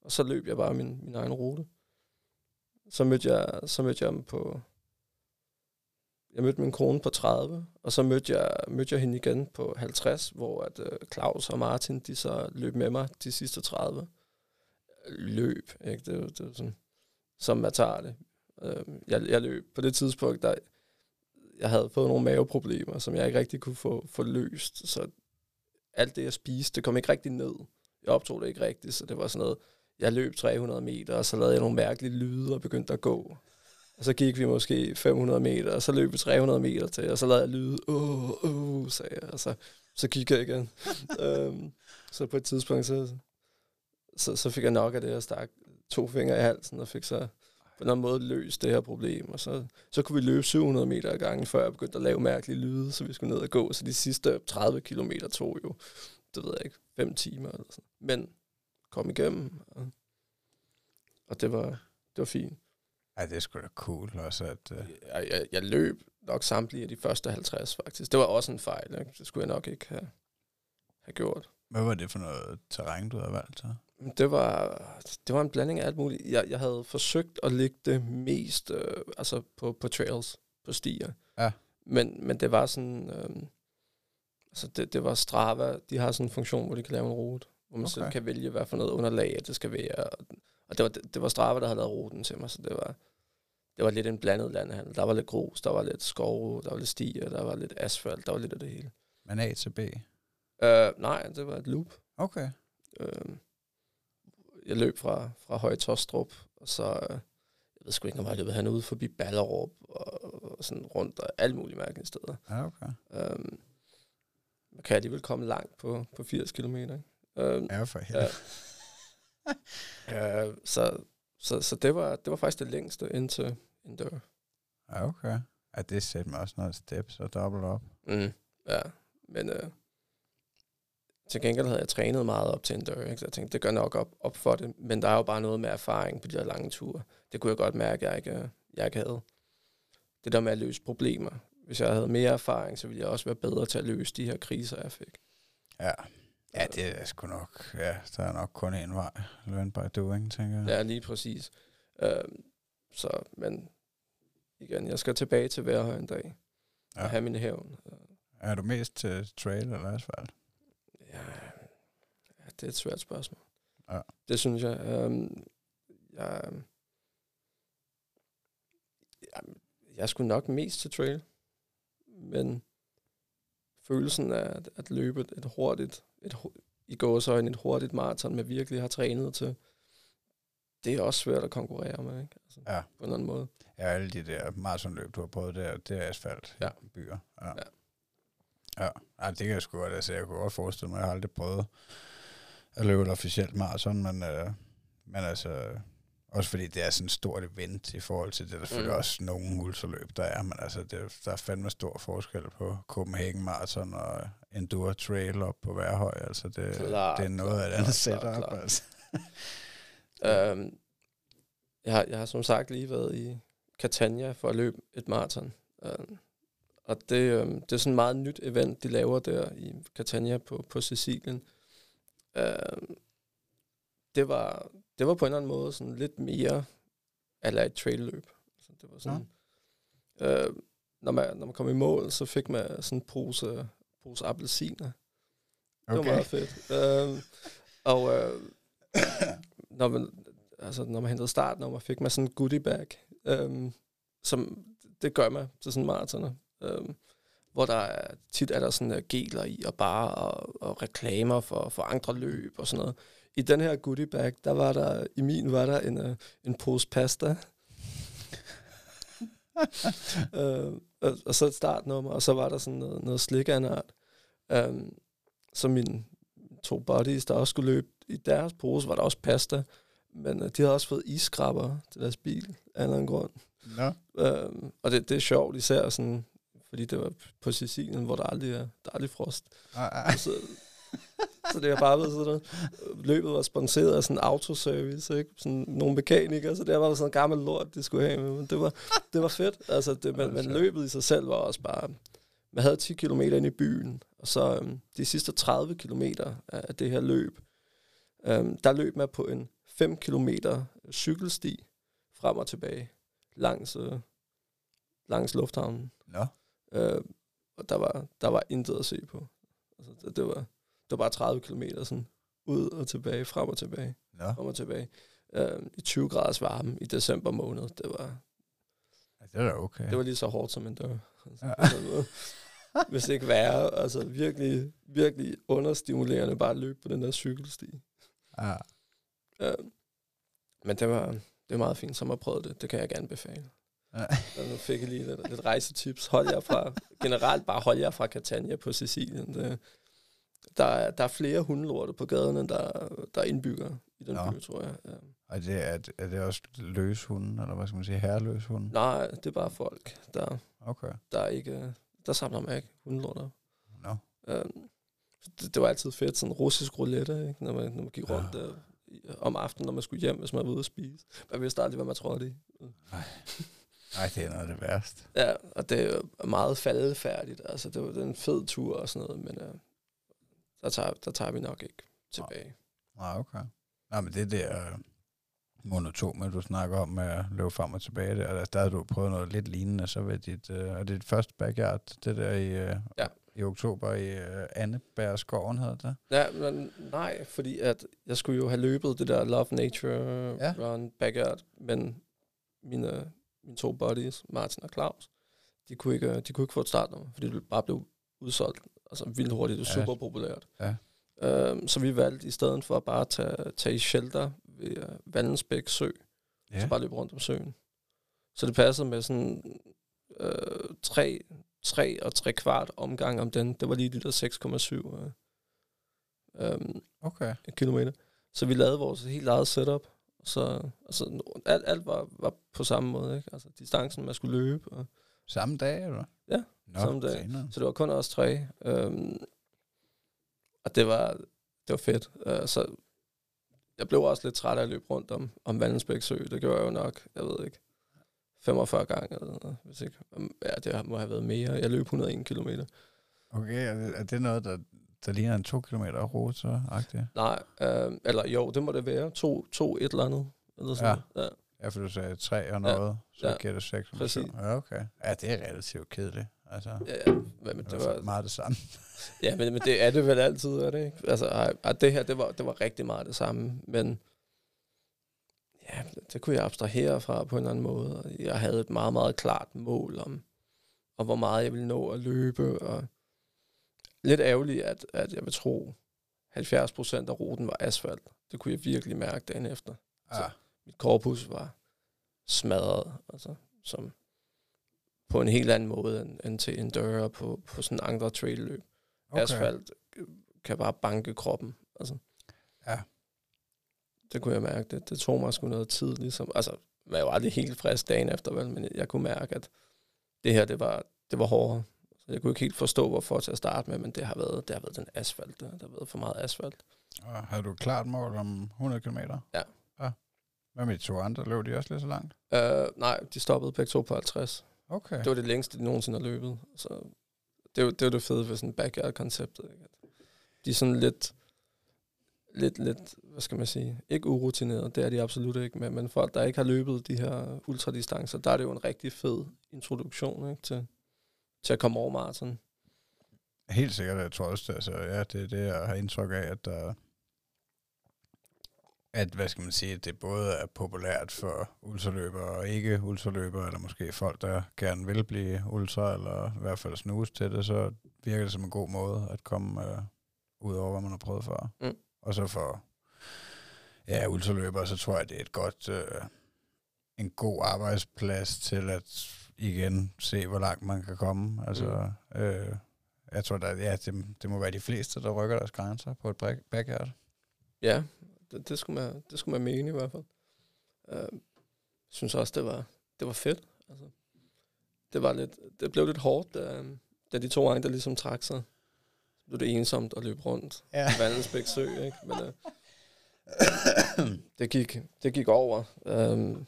Og så løb jeg bare min, min egen rute. Så mødte jeg, så mødte jeg dem på... Jeg mødte min kone på 30, og så mødte jeg, mødte jeg hende igen på 50, hvor at, øh, Claus og Martin, de så løb med mig de sidste 30. Løb, ikke? Det, det er sådan, som man tager det. Øh, jeg, jeg løb på det tidspunkt, der jeg havde fået nogle maveproblemer, som jeg ikke rigtig kunne få, få løst. Så alt det, jeg spiste, det kom ikke rigtig ned. Jeg optog det ikke rigtigt, så det var sådan noget, jeg løb 300 meter, og så lavede jeg nogle mærkelige lyde og begyndte at gå. Og så gik vi måske 500 meter, og så løb vi 300 meter til, og så lavede jeg lyde, åh, oh, åh, oh, sagde jeg, og så, så gik jeg igen. øhm, så på et tidspunkt, så, så, så fik jeg nok af det, og stak to fingre i halsen, og fik så på en måde løst det her problem. Og så, så kunne vi løbe 700 meter ad gangen, før jeg begyndte at lave mærkelige lyde, så vi skulle ned og gå. Så de sidste 30 kilometer tog jo, det ved jeg ikke, 5 timer eller sådan. Men kom igennem, og, og det var, det var fint. Ej, det er sgu da cool også, at... Uh, Jeg, jeg, jeg løb nok samtlige af de første 50 faktisk. Det var også en fejl, ikke? det skulle jeg nok ikke have, have gjort. hvad var det for noget terræn, du havde valgt så? Det var, det var en blanding af alt muligt. Jeg, jeg havde forsøgt at lægge det mest øh, altså på, på trails, på stier. Ja. Men, men det var sådan... Øh, altså det, det var Strava, de har sådan en funktion, hvor de kan lave en rute, hvor man okay. selv kan vælge, hvad for noget underlag det skal være. Og det var, det, det var Strava, der havde lavet ruten til mig, så det var, det var lidt en blandet landhandel. Der var lidt grus, der var lidt skov, der var lidt stier, der var lidt asfalt, der var lidt af det hele. Men A til B? Uh, nej, det var et loop. Okay. Uh, jeg løb fra, fra Høje Tostrup, og så, uh, jeg ved sgu ikke, om jeg løb han ude forbi Ballerup, og, og sådan rundt, og alle mulige mærkelige steder. Ja, okay. Uh, man kan alligevel komme langt på, på 80 km. Ikke? Uh, ja, for helvede. Ja. uh, så, så, så det, var, det var faktisk det længste indtil Endure. Ja, okay. Ja, det sætter mig også noget steps og dobbelt op. Mm, ja, men uh, til gengæld havde jeg trænet meget op til Endure, ikke? så jeg tænkte, det gør nok op, op for det. Men der er jo bare noget med erfaring på de her lange ture. Det kunne jeg godt mærke, at jeg ikke, jeg ikke havde. Det der med at løse problemer. Hvis jeg havde mere erfaring, så ville jeg også være bedre til at løse de her kriser, jeg fik. Ja, ja det er sgu nok. Ja, der er nok kun en vej. Learn by doing, tænker jeg. Ja, lige præcis. Uh, så, men igen, jeg skal tilbage til Værhøj en dag. Ja. Og have min hævn. Er du mest til trail eller asfalt? Ja, det er et svært spørgsmål. Ja. Det synes jeg. Um, jeg, jeg, jeg skulle nok mest til trail. Men følelsen af at, at løbe et hurtigt, et, i går så et hurtigt maraton, man virkelig har trænet til, det er også svært at konkurrere med, ikke? Altså, ja. På en eller anden måde. Ja, alle de der maratonløb, du har prøvet, det er, det er asfalt ja. i byer. Ja. ja. Ja, ja det kan jeg sgu godt. Altså, jeg kunne godt forestille mig, jeg har aldrig prøvet at løbe et officielt maraton, men, øh, men altså, også fordi det er sådan et stort event i forhold til det. Der er selvfølgelig mm. også nogle ultraløb, der er, men altså, det, der er fandme stor forskel på Copenhagen Marathon og Enduro Trail op på Værhøj. Altså, det, klar, det er noget af et andet setup. Klar. Altså. øhm, jeg, har, jeg har som sagt lige været i Catania for at løbe et maraton. Øhm, og det, øhm, det er sådan et meget nyt event, de laver der i Catania på, på Sicilien. Øhm, det var, det var på en eller anden måde sådan lidt mere eller et trail-løb. Så det var sådan, ja. øh, når, man, når man kom i mål, så fik man sådan en pose, pose appelsiner. Okay. Det var meget fedt. øh, og øh, når man, altså, når man hentede startnummer, fik man sådan en goodie bag, øh, som det gør man til sådan en maraton. Øh, hvor der er, tit er der sådan uh, geler i, og bare og, og reklamer for, for andre løb og sådan noget i den her goodie bag, der var der, i min var der en, uh, en pose pasta. uh, og, og, så et startnummer, og så var der sådan noget, noget slik af en art. Um, så mine to buddies, der også skulle løbe, i deres pose var der også pasta, men uh, de havde også fået iskrabber til deres bil, af en eller anden grund. No. Um, og det, det er sjovt, især sådan, fordi det var på Sicilien, hvor der aldrig er, der er aldrig frost. Ah, ah. Så, så det har bare været sådan. Løbet var sponsoreret af sådan en autoservice, ikke? Sådan nogle mekanikere, så det var sådan en gammel lort, de skulle have med. Men det var, det var fedt. Altså, det, men, men løbet i sig selv var også bare... Man havde 10 km ind i byen, og så øhm, de sidste 30 km af det her løb, øhm, der løb man på en 5 km cykelsti frem og tilbage langs, øh, langs lufthavnen. Ja. Øh, og der var, der var intet at se på. Altså, det, det var det var bare 30 km sådan ud og tilbage, frem og tilbage, ja. frem og tilbage. Uh, I 20 graders varme i december måned. Det var, ja, det er okay. Det var lige så hårdt som en dør. Altså, ja. Hvis ikke værre. Altså virkelig, virkelig understimulerende bare at løbe på den der cykelsti. Ja. Uh, men det var, det var meget fint, som har prøvet det. Det kan jeg gerne befale. Ja. nu fik jeg lige lidt, lidt rejsetips. Hold jer fra, generelt bare hold jer fra Catania på Sicilien. Det, der, er, der er flere hundelorte på gaden, der, der er indbygger i den ja. by, tror jeg. Ja. Er det, er, er det også løs hunde, eller hvad skal man sige, herreløs hunde? Nej, det er bare folk, der, okay. der ikke, der samler man ikke hundelorter. No. Um, det, det, var altid fedt, sådan russisk roulette, ikke? Når, man, når man gik rundt ja. der om aftenen, når man skulle hjem, hvis man var ude at spise. Man vidste aldrig, hvad man trådte i. Nej. Nej, det er noget af det værste. Ja, og det er meget faldefærdigt. Altså, det var en fed tur og sådan noget, men uh, der tager, der tager vi nok ikke tilbage. Nej, okay. Nej, men det der øh, monotome, du snakker om med at løbe frem og tilbage, der, der, der har du prøvet noget lidt lignende, så ved dit, uh, er det dit første backyard, det der i... Uh, ja. i oktober i uh, Annebærskoven, hedder det. Ja, men nej, fordi at jeg skulle jo have løbet det der Love Nature ja. Run Backyard, men mine, mine to buddies, Martin og Claus, de kunne ikke, de kunne ikke få et startnummer, fordi det bare blev udsolgt altså vildt hurtigt. Det er Ja. super populært. Ja. Øhm, så vi valgte i stedet for at bare tage, tage i shelter ved uh, Vandensbæk Sø, ja. så bare løbe rundt om søen. Så det passede med sådan øh, tre, tre og tre kvart omgang om den. Det var lige de der 6,7 øh, øhm, Okay. kilometer. Så vi lavede vores helt eget setup. Så altså, alt, alt var, var på samme måde. Ikke? Altså distancen, man skulle løbe. Og, Samme dag, eller? Ja, Nå, samme dag. senere. så det var kun os tre. Øhm, og det var, det var fedt. Uh, så jeg blev også lidt træt af at løbe rundt om, om Vandensbæk Sø. Det gjorde jeg jo nok, jeg ved ikke, 45 gange eller noget, hvis ikke. Ja, det må have været mere. Jeg løb 101 kilometer. Okay, er det, er det noget, der, der ligner en to kilometer rute, så agtigt? Nej, øh, eller jo, det må det være. To, to et eller andet. Eller sådan. Ja. ja. Ja, for du sagde tre og noget, så ja, giver det seks. og præcis. syv. Ja, okay. Ja, det er relativt kedeligt. Altså, Ja, ja, men det det var var, meget det samme. ja, men, men det er det vel altid, er det ikke? Altså, ej, det her, det var, det var rigtig meget det samme, men ja, det kunne jeg abstrahere fra på en eller anden måde. og Jeg havde et meget, meget klart mål om, om hvor meget jeg ville nå at løbe, og lidt ærgerligt, at, at jeg vil tro, 70 procent af ruten var asfalt. Det kunne jeg virkelig mærke dagen efter. Ja. mit korpus var smadret, altså som på en helt anden måde end, end til en dør på, på sådan andre trailløb. Okay. Asfalt øh, kan bare banke kroppen. Altså. Ja. Det kunne jeg mærke. Det, det tog mig sgu noget tid. Ligesom. Altså, jeg var jo aldrig helt frisk dagen efter, vel, men jeg kunne mærke, at det her, det var, det var hårdere. Så jeg kunne ikke helt forstå, hvorfor til at starte med, men det har været, det har været den asfalt. Der, der har været for meget asfalt. Og havde du et klart mål om 100 km? Ja. ja. Hvad med de to andre? Løb de også lige så langt? Uh, nej, de stoppede begge to på 50. Okay. Det var det længste, de nogensinde har løbet. Så det jo det, jo det fede ved sådan backyard-konceptet. De er sådan lidt, lidt, lidt, hvad skal man sige, ikke urutineret, det er de absolut ikke, men, men folk, der ikke har løbet de her ultradistancer, der er det jo en rigtig fed introduktion ikke? Til, til at komme over maraton. Helt sikkert, jeg tror også, det, altså, ja, det er det, jeg har indtryk af, at der, at, hvad skal man sige, at det både er populært for ultraløbere og ikke ultraløbere, eller måske folk, der gerne vil blive ultra, eller i hvert fald snuse til det, så virker det som en god måde at komme øh, ud over, hvad man har prøvet før. Mm. Og så for ja, ultraløbere, så tror jeg, det er et godt, øh, en god arbejdsplads til at igen se, hvor langt man kan komme. Altså, mm. øh, jeg tror, der, ja, det, det må være de fleste, der rykker deres grænser på et back- backyard. Ja, det, det, skulle man, det skulle man mene i hvert fald. Uh, jeg synes også, det var, det var fedt. Altså, det, var lidt, det blev lidt hårdt, da, da de to andre ligesom trak sig. Så blev det ensomt at løbe rundt Ja. i Vandelsbæk Sø, ikke? Men uh, det, gik, det gik over. Um,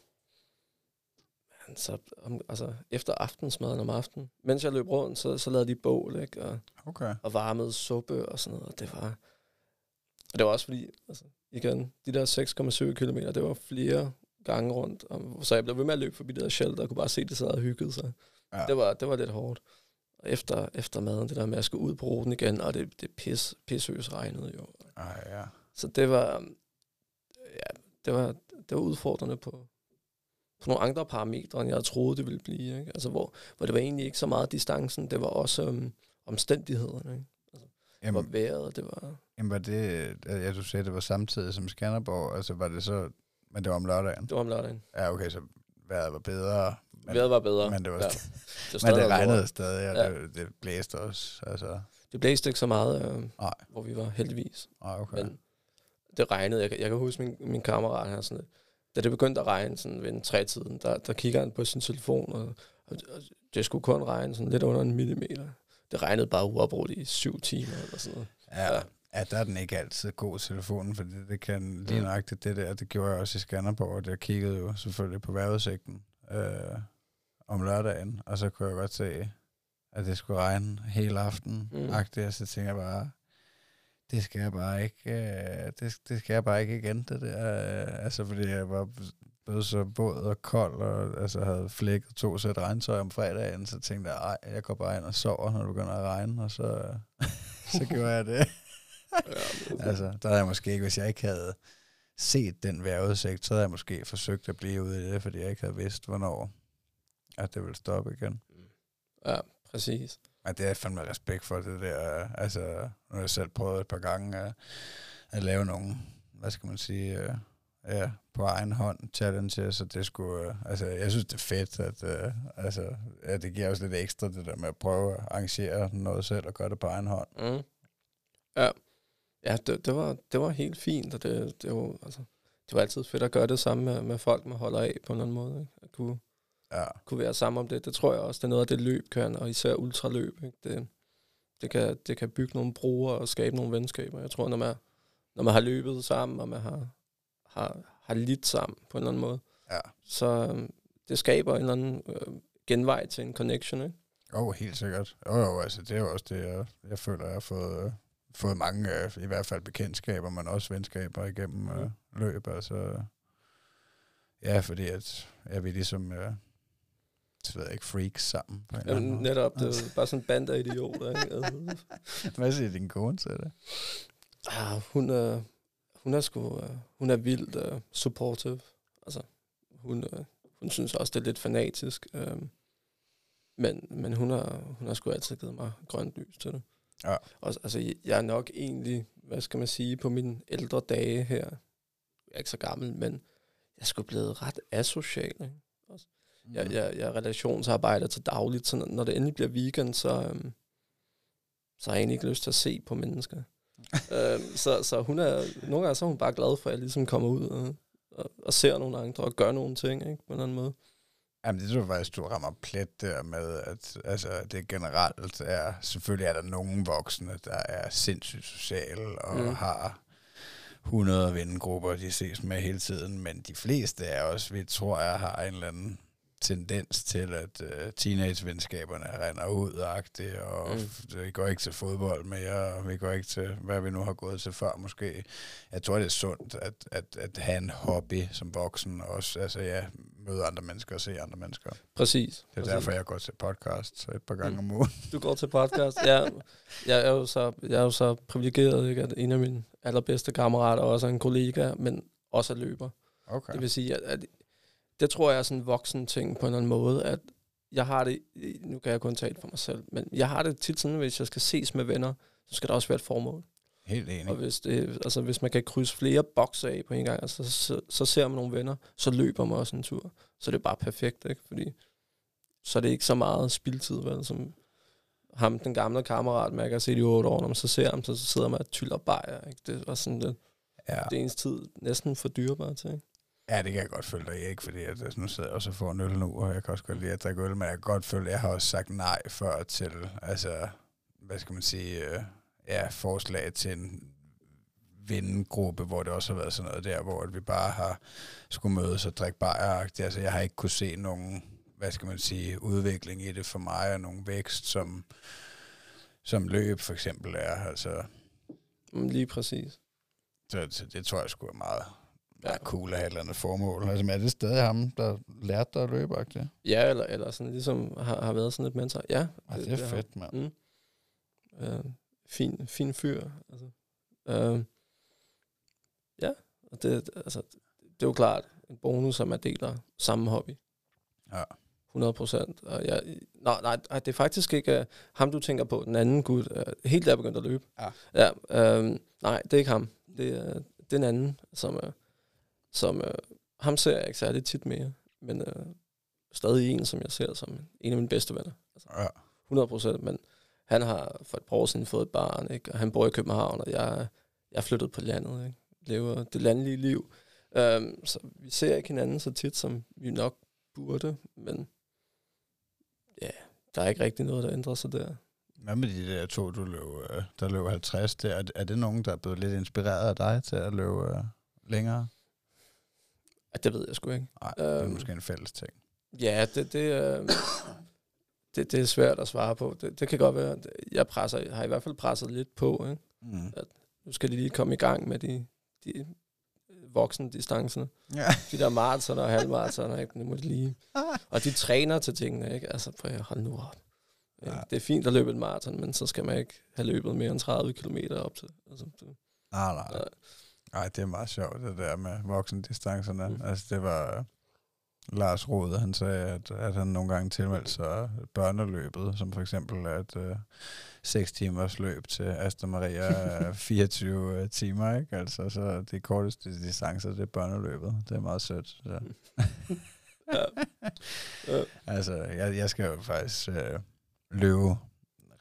så, om, altså, efter aftensmaden om aftenen, mens jeg løb rundt, så, så lavede de bål, ikke? Og, Okay. og varmede suppe og sådan noget. Og det var, og det var også fordi, altså, igen, de der 6,7 km, det var flere gange rundt. Og, så jeg blev ved med at løbe forbi det der shelter, og kunne bare se, det sad og hyggede sig. Ja. Det, var, det var lidt hårdt. Og efter, efter maden, det der med at skulle ud på ruten igen, og det, det pis, pissøs regnede jo. Ej, ja. Så det var, ja, det var, det var udfordrende på, på nogle andre parametre, end jeg troede, det ville blive. Ikke? Altså, hvor, hvor det var egentlig ikke så meget distancen, det var også um, omstændighederne. Ikke? Altså, det var Jamen, vejret, det var... jamen, var det, ja, du sagde, det var samtidig som Skanderborg, altså var det så, men det var om lørdagen? Det var om lørdagen. Ja, okay, så vejret var bedre, men, Vejret var bedre. men det var ja. det, var men det regnede lort. stadig, og Ja. det, det blæste også, altså, Det blæste ikke så meget, øh, Nej. hvor vi var heldigvis. ah, okay. Men det regnede. Jeg, kan- jeg kan huske min, min kammerat her sådan lidt. Da det begyndte at regne sådan ved en tre-tiden, der, der kigger han på sin telefon, og, og, og det skulle kun regne sådan lidt under en millimeter. Det regnede bare uafbrudt i syv timer eller sådan noget. Ja, Ja. ja, der er den ikke altid god telefonen, for det, det kan lige Ja. nøjagtigt det der, det gjorde jeg også i Skanderborg, og jeg kiggede jo selvfølgelig på vejrudsigten øh, om lørdagen, og så kunne jeg godt se, at det skulle regne hele aften, Mm. mm. og så tænker jeg bare, det skal jeg bare ikke, øh, det, det skal jeg bare ikke igen, det der, øh, altså fordi jeg var, blev så våd og kold, og altså, havde flækket to sæt regntøj om fredagen, så tænkte jeg, ej, jeg går bare ind og sover, når det begynder at regne, og så, så gjorde jeg det. Altså, der havde jeg måske ikke, hvis jeg ikke havde set den vejrudsigt, så havde jeg måske forsøgt at blive ude i det, fordi jeg ikke havde vidst, hvornår at det ville stoppe igen. ja, præcis. Ja, det er jeg fandme respekt for det der. Altså, nu har jeg selv prøvet et par gange at, at lave nogle, hvad skal man sige, uh, ja, på egen hånd challenges, så det skulle, uh, altså, jeg synes, det er fedt, at uh, altså, ja, det giver også lidt ekstra, det der med at prøve at arrangere noget selv og gøre det på egen hånd. Mm. Ja, ja det, det, var, det var helt fint, og det, det, var, altså, det var altid fedt at gøre det samme med, med folk, man holder af på en eller anden måde. Ikke? At kunne, Ja, kunne være sammen om det. Det tror jeg også, det er noget af det løb kan, og især ultraløb. Ikke? Det, det, kan, det kan bygge nogle broer og skabe nogle venskaber. Jeg tror, når man, når man har løbet sammen, og man har, har, har lidt sammen på en eller anden måde, ja. så øhm, det skaber en eller anden øh, genvej til en connection. Ikke? Jo, helt sikkert. Jo, jo, altså, det er jo også det, jeg, jeg føler, jeg har fået, øh, fået mange, øh, i hvert fald bekendtskaber, men også venskaber igennem øh, løb. Altså, ja, fordi at jeg vil ligesom, øh, ved jeg ikke, freaks sammen. På en eller anden Jamen, måde. netop, det er bare sådan en band af idioter. Ikke? Altså, Hvad siger din kone til det? ah, hun, er, hun er sgu, uh, hun er vildt uh, supportive. Altså, hun, uh, hun synes også, det er lidt fanatisk. Um, men men hun, har, hun har sgu altid givet mig grønt lys til det. Ja. Og, altså, jeg er nok egentlig, hvad skal man sige, på mine ældre dage her, jeg er ikke så gammel, men jeg er sgu blevet ret asocial. Ikke? Mm. Jeg, jeg, jeg relationsarbejder til dagligt, så når- det endelig bliver weekend, så, øhm, så har jeg egentlig ikke lyst til at se på mennesker. øhm, så, så hun er, nogle gange så er hun bare glad for, at jeg ligesom kommer ud og, og, og ser nogle andre og gør nogle ting, ikke? På en eller anden måde. Jamen, det tror jeg faktisk, du rammer plet der med, at altså, det generelt er, selvfølgelig er der nogle voksne, der er sindssygt sociale og Mm. har 100 vennegrupper, de ses med hele tiden, men de fleste er også, vi tror jeg, har en eller anden tendens til, at uh, teenagevenskaberne render ud og Mm. vi går ikke til fodbold mere, og vi går ikke til, hvad vi nu har gået til før måske. Jeg tror, det er sundt at, at, at have en hobby som voksen, og også altså, ja, møde andre mennesker og se andre mennesker. Præcis. Det er præcis. derfor, jeg går til podcast et par gange Mm. om ugen. Du går til podcast. ja, jeg er jo så, jeg er jo så privilegeret, ikke? at en af mine allerbedste kammerater også er en kollega, men også er løber. Okay. Det vil sige, at, at det tror jeg er sådan en voksen ting på en eller anden måde, at jeg har det, nu kan jeg kun tale for mig selv, men jeg har det tit sådan, hvis jeg skal ses med venner, så skal der også være et formål. Helt enig. Og hvis, det, altså, hvis man kan krydse flere bokser af på en gang, altså, så, så ser man nogle venner, så løber man også en tur. Så det er bare perfekt, ikke? Fordi så er det ikke så meget spildtid, vel, som ham, den gamle kammerat, man kan se i otte år, når man så ser ham, så sidder man og tyller bajer, ikke? Det var sådan lidt, Ja. det er ens tid næsten for dyrebar til, ikke? Ja, det kan jeg godt følge dig ikke? Fordi at, altså, nu sidder jeg også og får en øl nu, og jeg kan også godt lide at drikke øl, men jeg kan godt føle, at jeg har også sagt nej før til, altså, hvad skal man sige, øh, ja, forslag til en vennegruppe, hvor det også har været sådan noget der, hvor vi bare har skulle mødes og drikke bajer. Altså, jeg har ikke kunne se nogen, hvad skal man sige, udvikling i det for mig, og nogen vækst, som, som løb for eksempel er. Altså, Lige præcis. så, så det tror jeg skulle er meget, Ja. meget cool at have et eller andet formål. Altså, men er det stadig ham, der lærte dig at løbe, agtigt? Ja, eller, eller sådan ligesom har, har været sådan et mentor. Ja, Ja, det er har- fedt, mand. Mm. Øh, fin, fin fyr. Altså. Øh, ja, og det, altså, det er jo klart en bonus, at man deler samme hobby. Ja. 100 procent. Og jeg, nej, nej, det er faktisk ikke uh, ham, du tænker på, den anden gut. Uh, helt der er begyndt at løbe. Ja. ja øh, nej, det er ikke ham. Det er, det er en anden, som, uh, som uh, ham ser jeg ikke særlig tit mere. Men uh, stadig en, som jeg ser som en af mine bedste venner. Ja. 100 procent, men han har for et par år siden fået et barn, ikke? og han bor i København, og jeg, jeg er flyttet på landet, ikke? lever det landlige liv. Um, så vi ser ikke hinanden så tit, som vi nok burde, men ja, der er ikke rigtig noget, der ændrer sig der. Hvad med de der to, du løb, øh, der løb 50? Der, er, er det nogen, der er blevet lidt inspireret af dig til at løbe øh, længere? Ja, det ved jeg sgu ikke. Nej, det er Øhm. måske en fælles ting. Ja, det, det, øh, det, det er svært at svare på. Det, det kan godt være, at jeg presser, har i hvert fald presset lidt på. Ikke? Mm. nu skal de lige komme i gang med de, de voksendistancerne. Ja. De der maraton og halvmaraton, ikke? Nu må de lige. Og de træner til tingene, ikke? Altså, prøv at holde nu op. Ja. Ja. Det er fint at løbe et maraton, men så skal man ikke have løbet mere end 30 km op til. Altså, det, Nej, nej. Nej. Nej, det er meget sjovt, det der med voksendistancerne. Mm. Altså, det var Lars Rode, han sagde, at, at han nogle gange tilmeldte sig børneløbet, som for eksempel at uh, 6 timers løb til Asta Maria er 24 timer, ikke? Altså, så de korteste distancer, det er børneløbet. Det er meget sødt. Så. ja. Ja. Altså, jeg, jeg skal jo faktisk øh, løbe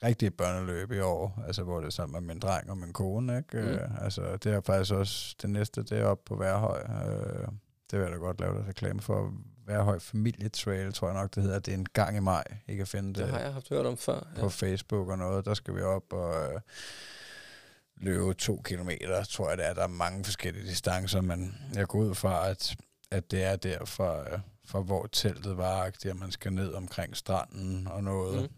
rigtig børneløb i år, altså hvor det er sammen med min dreng og min kone, ikke? Mm. Øh, altså, det er faktisk også det næste, det er oppe på Værhøj. Øh, det vil jeg da godt lave der reklame for. Værhøj Familietrail, tror jeg nok, det hedder. Det er en gang i maj. I kan finde det, det har jeg haft hørt om før. på Ja. Facebook og noget. Der skal vi op og øh, løbe to kilometer, tror jeg det er. Der er mange forskellige distancer, men jeg går ud fra, at, at det er der fra, øh, fra hvor teltet var, at man skal ned omkring stranden og noget. Mm.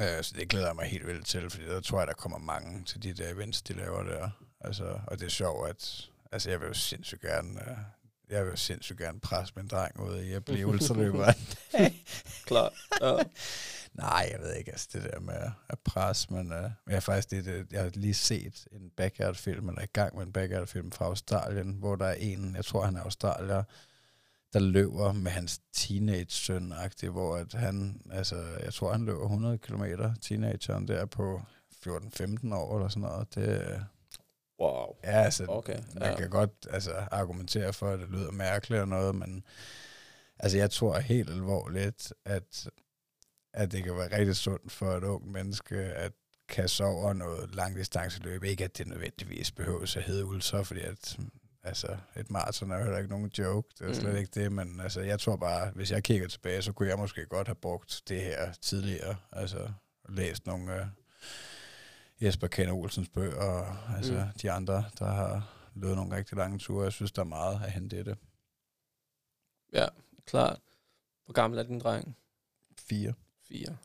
Øh, så det glæder jeg mig helt vildt til, fordi der tror jeg, der kommer mange til de der events, de laver der. Altså, og det er sjovt, at altså, jeg vil jo sindssygt gerne... Øh, jeg vil jo sindssygt gerne presse min dreng ud i at blive ultraløber. Klar. Ja. Nej, jeg ved ikke, altså det der med at presse, men uh, jeg har faktisk det, det, jeg har lige set en backyard-film, eller i gang med en backyard-film fra Australien, hvor der er en, jeg tror han er australier, der løber med hans teenage-søn, hvor at han, altså, jeg tror han løber 100 km, teenageren der på 14-15 år eller sådan noget. Det, Wow. ja, altså, Okay. man Ja. kan godt altså, argumentere for, at det lyder mærkeligt og noget, men altså, jeg tror helt alvorligt, at, at det kan være rigtig sundt for et ung menneske at kaste over noget langdistanceløb. Ikke at det nødvendigvis behøves at hedde ultra, fordi at, altså, et maraton er jo heller ikke nogen joke. Det er slet Mm. ikke det, men altså, jeg tror bare, hvis jeg kigger tilbage, så kunne jeg måske godt have brugt det her tidligere. Altså, læst nogle uh, Jesper Kenne Olsens bøger, og altså, mm. de andre, der har løbet nogle rigtig lange ture. Jeg synes, der er meget at hente i det. ja, klart. Hvor gammel er din dreng? Fire. Fire.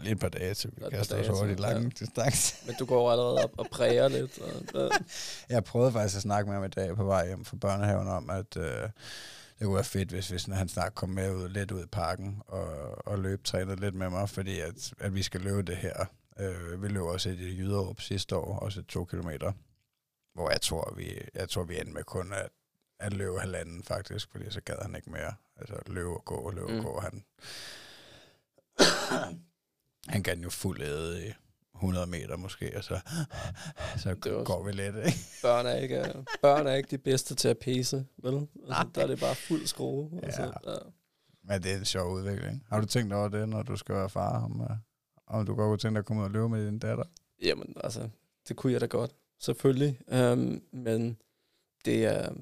Lige et par dage til, vi er et kaster os til, lange ja. ja. distancer. Men du går allerede op og præger lidt. Og, ja. Jeg prøvede faktisk at snakke med ham i dag på vej hjem fra børnehaven om, at øh, det kunne være fedt, hvis, hvis han snart kom med ud, lidt ud i parken og, og løb trænet lidt med mig, fordi at, at vi skal løbe det her. Øh, vi løb også i Jyderup sidste år, også to kilometer, hvor jeg tror, vi, jeg tror, vi endte med kun at, at løbe halvanden faktisk, fordi så gad han ikke mere. Altså løbe og gå, løbe Mm. og gå. Han, han kan jo fuld æde i 100 meter måske, og så, så Det går vi lidt, ikke? Børn, er ikke, børn er ikke de bedste til at pæse, vel? Altså, der er det bare fuld skrue. Altså, Ja. ja. Men det er en sjov udvikling. Har du tænkt over det, når du skal være far, om, uh, om du godt kunne tænke dig at komme ud og løbe med din datter? Jamen, altså, det kunne jeg da godt, selvfølgelig. Um, men det er...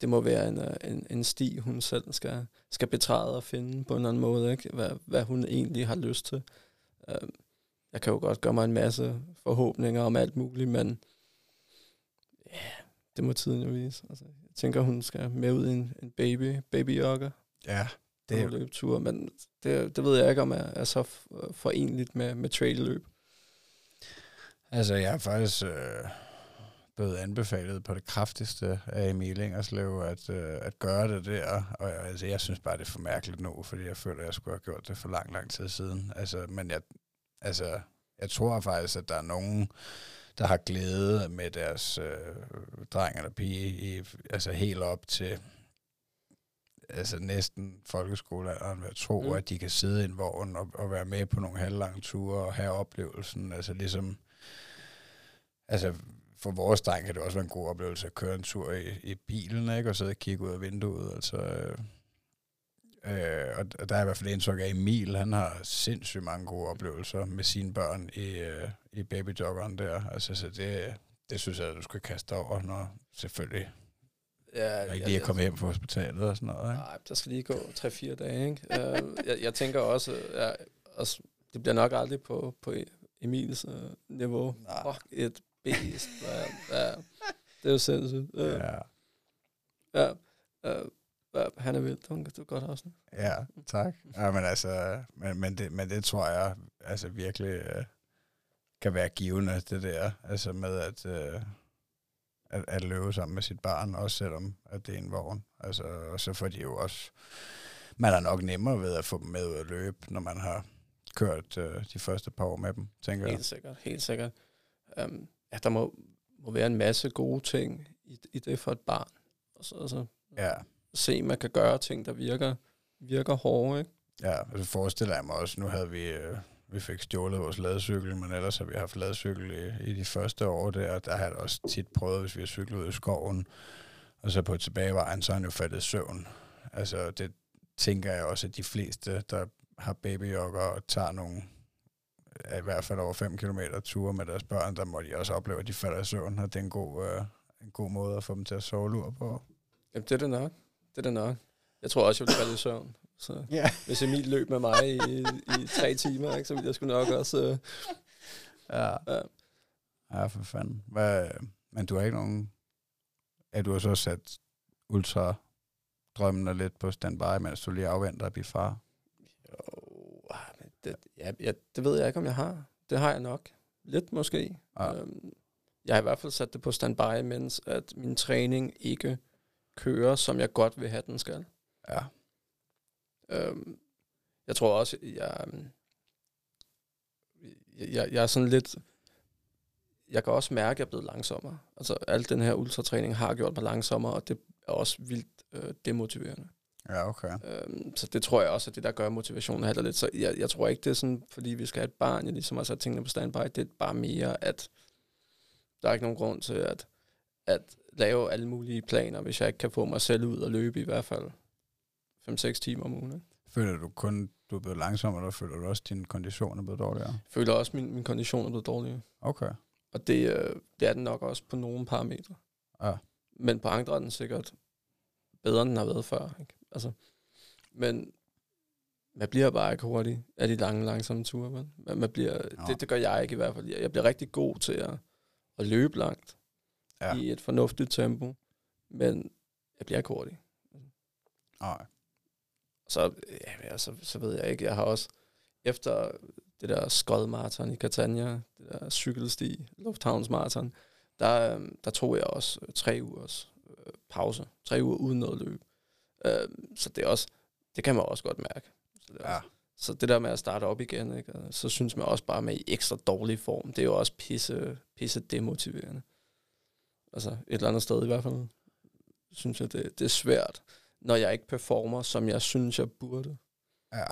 Det må være en, øh, en, en sti, hun selv skal, skal betræde og finde på en eller anden måde, ikke? Hvad, hvad hun egentlig har lyst til. Um, jeg kan jo godt gøre mig en masse forhåbninger om alt muligt, men ja, det må tiden jo vise. Altså, jeg tænker, hun skal med ud i en, en baby, baby jogger Ja, det er løbetur, men det, det ved jeg ikke, om er, er så f- forenligt med, med trail-løb. Altså, jeg har faktisk øh, blevet anbefalet på det kraftigste af Emil Ingerslev at, øh, at gøre det der. Og jeg, altså, jeg synes bare, det er for mærkeligt nu, fordi jeg føler, at jeg skulle have gjort det for lang, lang tid siden. Altså, men jeg, altså, jeg tror faktisk, at der er nogen, der har glæde med deres øh, dreng eller pige, i, altså helt op til altså næsten folkeskolealderen, jeg tro, mm. at de kan sidde i en vogn og, og være med på nogle halvlange ture og have oplevelsen. Altså ligesom, altså for vores dreng kan det også være en god oplevelse at køre en tur i, i bilen, ikke? Og sidde og kigge ud af vinduet. Altså, øh, øh, og der er i hvert fald indtryk af, at Emil, han har sindssygt mange gode oplevelser med sine børn i, øh, i babyjoggeren der. Altså, så det, det synes jeg, at du skal kaste over, når selvfølgelig Ja, ikke lige er kommet hjem fra hospitalet og sådan noget. Ikke? Nej, der skal lige gå 3-4 dage, ikke? uh, jeg, jeg tænker også, ja, også, det bliver nok aldrig på, på Emils uh, niveau. Nej. Fuck, et beast. ja, ja, det er jo sindssygt. Ja. Ja. ja uh, uh, han er vild, du kan godt også. Ja, tak. Ja, men altså, men, men, det, men det tror jeg altså virkelig øh, kan være givende, det der. Altså med at, øh, at, at løbe sammen med sit barn, også selvom at det er en vogn. Altså, og så får de jo også... Man er nok nemmere ved at få dem med ud at løbe, når man har kørt øh, de første par år med dem, tænker Helt jeg. sikkert, helt sikkert. Um, ja, der må, må være en masse gode ting i, i det for et barn. Og så, altså, Ja, se, at man kan gøre ting, der virker, virker hårde, ikke? ja, og så forestiller jeg mig også, nu havde vi... Øh, vi fik stjålet vores ladecykel, men ellers har vi haft ladecykel i, i de første år der, og der har jeg også tit prøvet, hvis vi har cyklet ud i skoven, og så på tilbagevejen, så har han jo faldet søvn. Altså, det tænker jeg også, at de fleste, der har babyjogger og tager nogle, i hvert fald over 5 km ture med deres børn, der må de også opleve, at de falder i søvn, og det er en god, øh, en god måde at få dem til at sove lur på. Jamen, det er det nok. Det er det nok. Jeg tror også, jeg ville falde i søvn. Så Ja. hvis Emil løb med mig i, i tre timer, ikke, så ville jeg sgu nok også... Øh, Ja. Ja. Ja, for fanden. Hvad, men du har ikke nogen... Er du har så sat ultra drømmene lidt på standby, mens du lige afventer at blive far? Det, ja, ja, det ved jeg ikke, om jeg har. Det har jeg nok. Lidt måske. Ja. Øhm, jeg har i hvert fald sat det på standby, mens at min træning ikke kører, som jeg godt vil have, den skal. Ja. Øhm, jeg tror også, jeg, jeg, jeg er sådan lidt... Jeg kan også mærke, at jeg er blevet langsommere. Altså, al den her ultratræning har gjort mig langsommere, og det er også vildt øh, demotiverende. Ja, okay. Øhm, så det tror jeg også, at det der gør motivationen halter lidt. Så jeg, jeg tror ikke, det er sådan, fordi vi skal have et barn, jeg ligesom har sat tingene på standby. Det er bare mere, at der er ikke nogen grund til at, at lave alle mulige planer, hvis jeg ikke kan få mig selv ud og løbe i hvert fald 5-6 timer om ugen. Ikke? Føler du kun, du er blevet langsom, eller føler du også, at din kondition er blevet dårligere? Jeg føler også, at min, min kondition er blevet dårligere. Okay. Og det, øh, det er den nok også på nogle parametre. Ja. Men på andre er den sikkert bedre, end den har været før. Ikke? Altså, men man bliver bare ikke hurtig af de lange, langsomme ture. Man, man man bliver, Nå. det, det gør jeg ikke i hvert fald. Jeg, bliver rigtig god til at, at løbe langt Ja. i et fornuftigt tempo, men jeg bliver ikke hurtig. Nej. Så, ja, altså, så ved jeg ikke. Jeg har også, efter det der skodmarathon i Catania, det der cykelsti, Lufthavnsmarathon, der, øhm, der tog jeg også tre ugers øh, pause. Tre uger uden noget løb. Øh, så det er også, det kan man også godt mærke. Så det, Ja. også, så det der med at starte op igen, ikke? så synes man også bare med i ekstra dårlig form, det er jo også pisse, pisse demotiverende. Altså et eller andet sted i hvert fald, synes jeg, det, det er svært, når jeg ikke performer, som jeg synes, jeg burde. Ja.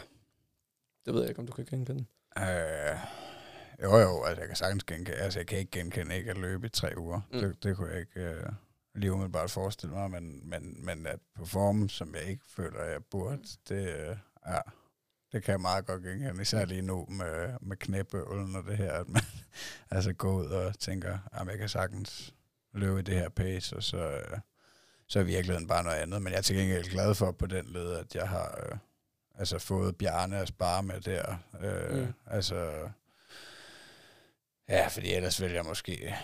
Det ved jeg ikke, om du kan genkende. Øh, jo, jo, altså jeg kan sagtens genkende, altså jeg kan ikke genkende ikke at løbe i tre uger. Mm. Det, det kunne jeg ikke øh, lige umiddelbart forestille mig, men, men, men at performe, som jeg ikke føler, jeg burde, det, øh, ja, det kan jeg meget godt genkende, især lige nu med, med knæbøvlen og det her, at man altså går ud og tænker, at jeg kan sagtens løbe i det her pace, og så, øh, så er virkeligheden bare noget andet. Men jeg er til gengæld glad for på den led, at jeg har øh, altså fået Bjarne at spare med der. Øh, mm. Mm. Altså, ja, fordi ellers ville jeg måske,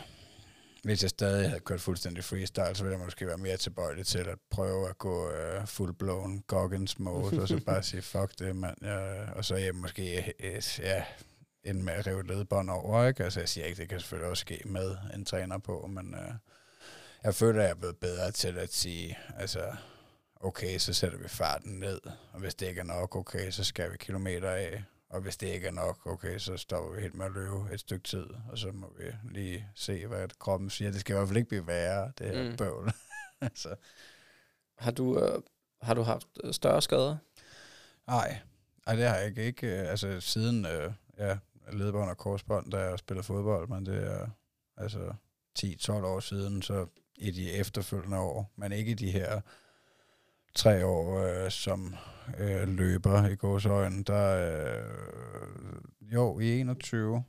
hvis jeg stadig havde kørt fuldstændig freestyle, så ville jeg måske være mere tilbøjelig til at prøve at gå øh, full-blown Goggins mode, og så bare sige, fuck det, mand. Ja, og så jeg måske, øh, ja, ende med at rive ledbånd over, ikke? Altså, jeg siger ikke, det kan selvfølgelig også ske med en træner på, men øh, jeg føler, at jeg er blevet bedre til at sige, altså, okay, så sætter vi farten ned, og hvis det ikke er nok, okay, så skal vi kilometer af, og hvis det ikke er nok, okay, så stopper vi helt med at løbe et stykke tid, og så må vi lige se, hvad kroppen siger. Det skal i hvert fald ikke blive værre, det her mm. Bøvl. altså, Har du, øh, har du haft øh, større skader? nej, Ej, det har jeg ikke. ikke øh, altså, siden øh, ja, ledbånd og korsbånd, da jeg spillede fodbold, men det er altså 10-12 år siden, så i de efterfølgende år, men ikke i de her tre år øh, som øh, løber i gåsøjne, der øh, jo, i 21,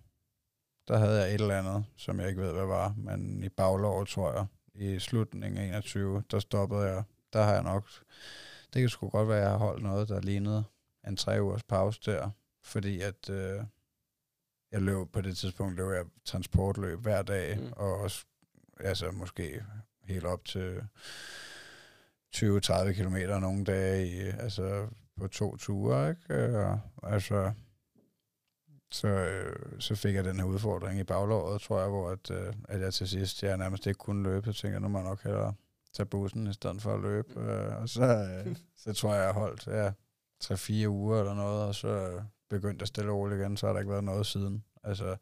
der havde jeg et eller andet, som jeg ikke ved, hvad var, men i baglåret, tror jeg, i slutningen af 21, der stoppede jeg. Der har jeg nok, det kan sgu godt være, at jeg har holdt noget, der lignede en tre ugers pause der, fordi at øh, jeg løb på det tidspunkt, løb jeg transportløb hver dag. Mm. og også, altså måske helt op til 20-30 kilometer nogle dage, i, altså på to ture, ikke? Øh, altså, så, øh, så fik jeg den her udfordring i baglåret, tror jeg, hvor at, øh, at jeg til sidst jeg nærmest ikke kunne løbe. Så tænkte nu må jeg nok hellere tage bussen i stedet for at løbe. Øh, og så, øh, så tror jeg, jeg holdt ja, 3-4 uger eller noget, og så øh, begyndte jeg stille og roligt igen, så har der ikke været noget siden. Altså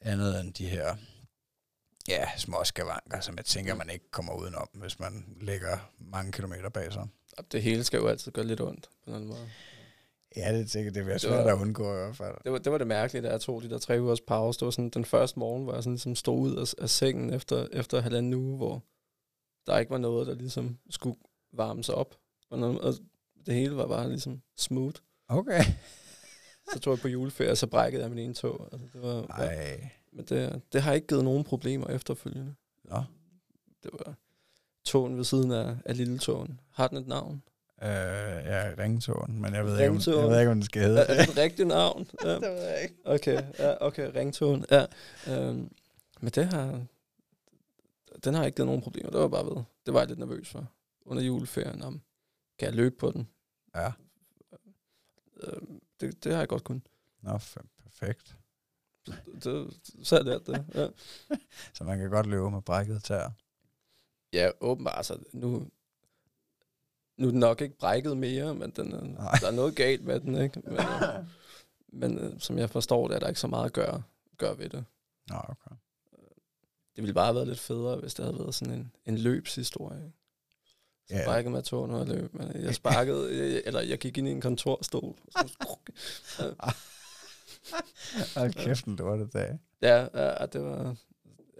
andet end de her ja, små skavanker, som jeg tænker, man ikke kommer udenom, hvis man ligger mange kilometer bag sig. Det hele skal jo altid gøre lidt ondt på en måde. Ja, det tænker det bliver Det svært at undgå i hvert fald. Det var, det var det mærkelige, da jeg tog de der tre ugers pause. Det var sådan den første morgen, hvor jeg sådan, ligesom stod ud af, af sengen efter, efter halvanden uge, hvor der ikke var noget, der ligesom skulle varmes op. Og, noget, og det hele var bare ligesom smooth. Okay. Så tog jeg på juleferie, og så brækkede jeg min ene tog. Altså, det var, Ej. Men det, det har ikke givet nogen problemer efterfølgende. Nå. Det var tågen ved siden af, af lille tågen. Har den et navn? Øh, ja, ringtåen, men jeg ved, ikke, om, jeg ved ikke, om den skal Er, hedde. er det et rigtigt navn? Ja. det ved jeg ikke. Okay, ja, okay, ringtone, ja. Øhm, men det har, den har ikke givet nogen problemer. Det var bare ved. Det var jeg lidt nervøs for under juleferien. Om, kan jeg løbe på den? Ja, Øhm, det, det har jeg godt kun. nå, perfekt. Det, så er det det. Ja. Så man kan godt løbe med brækket tær. ja, åbenbart. Altså, nu, nu er den nok ikke brækket mere, men den, Nej. der er noget galt med den. Ikke? Men, øh, men øh, som jeg forstår det, er der ikke så meget at gøre, gøre ved det. Nå, okay. Det ville bare have været lidt federe, hvis det havde været sådan en, en løbshistorie. Så yeah. brækkede mig når jeg løb. Men jeg sparkede, eller jeg gik ind i en kontorstol. Så- Hold kæft, en lorte dag. ja, ja, det var,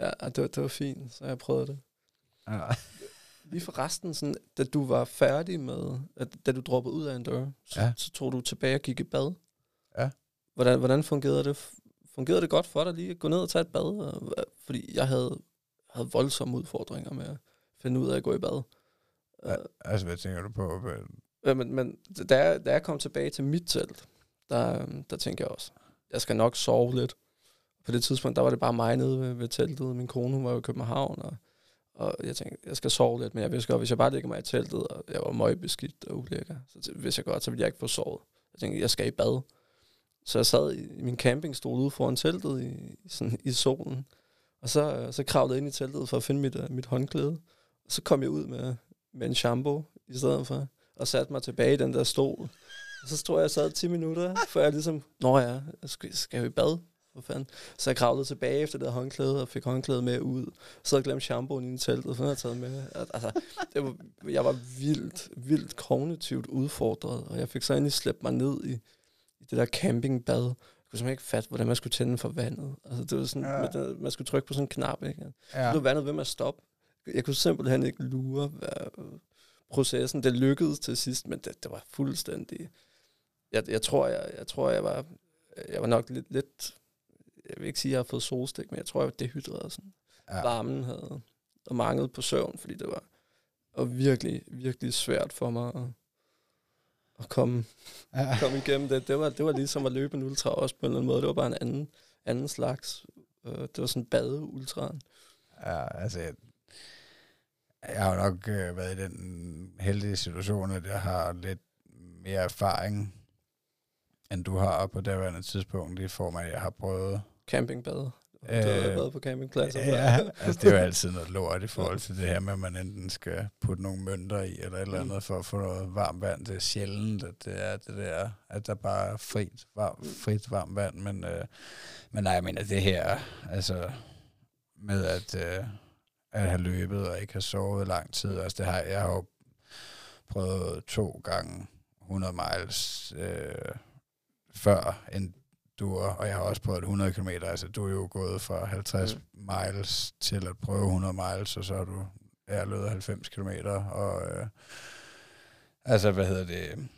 ja, det var, det var fint, så jeg prøvede det. Ja. Lige for resten, sådan, da du var færdig med, at, da du droppede ud af en dør, så, Ja. så tog du tilbage og gik i bad. Ja. Hvordan, hvordan fungerede det? Fungerede det godt for dig lige at gå ned og tage et bad? Og, fordi jeg havde, havde voldsomme udfordringer med at finde ud af at gå i bad. Ja, altså, hvad tænker du på? Ja, men, men da, jeg, da jeg kom tilbage til mit telt, der, øhm, der tænkte jeg også, jeg skal nok sove lidt. På det tidspunkt, der var det bare mig nede ved, ved teltet. Min kone var jo i København, og, og jeg tænkte, jeg skal sove lidt. Men jeg vidste godt, hvis jeg bare ligger mig i teltet, og jeg var møgbeskidt og ulækker, så hvis vidste jeg godt, så ville jeg ikke få sovet. Jeg tænkte, jeg skal i bad. Så jeg sad i, min campingstol ude foran teltet i, sådan, i solen. Og så, så kravlede jeg ind i teltet for at finde mit, øh, mit håndklæde. Og så kom jeg ud med, med en shampoo i stedet for og satte mig tilbage i den der stol. Og så tror jeg, jeg sad 10 minutter, før jeg ligesom, nå ja, jeg skal, skal jo i bad, for fanden. Så jeg kravlede tilbage efter det der håndklæde, og fik håndklædet med ud. Så havde jeg glemt shampooen i teltet, for jeg taget med. Altså, det var, jeg var vildt, vildt kognitivt udfordret, og jeg fik så endelig slæbt mig ned i, i det der campingbad. Jeg kunne simpelthen ikke fatte, hvordan man skulle tænde for vandet. Altså, det var sådan, Ja. man, man skulle trykke på sådan en knap, ikke? Ja. Var vandet ved med at stoppe. Jeg kunne simpelthen ikke lure hvad processen. Det lykkedes til sidst, men det, det var fuldstændig... Jeg, jeg, tror, jeg, jeg tror, jeg var, jeg var nok lidt, lidt... Jeg vil ikke sige, at jeg har fået solstik, men jeg tror, jeg var dehydreret. Sådan. Ja. Varmen havde og manglet på søvn, fordi det var, var virkelig, virkelig svært for mig at, at komme, Ja. komme igennem det. Det var, det var ligesom at løbe en ultra også på en eller anden måde. Det var bare en anden, anden slags. Øh, Det var sådan bade-ultraen. Ja, altså, jeg, jeg har nok øh, været i den heldige situation, at jeg har lidt mere erfaring, end du har på daværende tidspunkt, i form af, at jeg har prøvet... Campingbad. Øh, du har været på campingpladser. Ja, altså det er jo altid noget lort i forhold til det her med, at man enten skal putte nogle mønter i, eller et eller Mm. andet, for at få noget varmt vand. Det er sjældent, at det er det der, at der bare er frit, varm, frit varmt vand, men, øh, men nej, jeg mener det her, altså med at, øh, at have løbet og ikke have sovet lang tid, altså det har jeg har jo prøvet to gange 100 miles øh, før en du og jeg har også prøvet 100 km, altså du er jo gået fra 50 Mm. miles til at prøve 100 miles, og så har du ja, løbet 90 km, og øh, altså, hvad hedder det,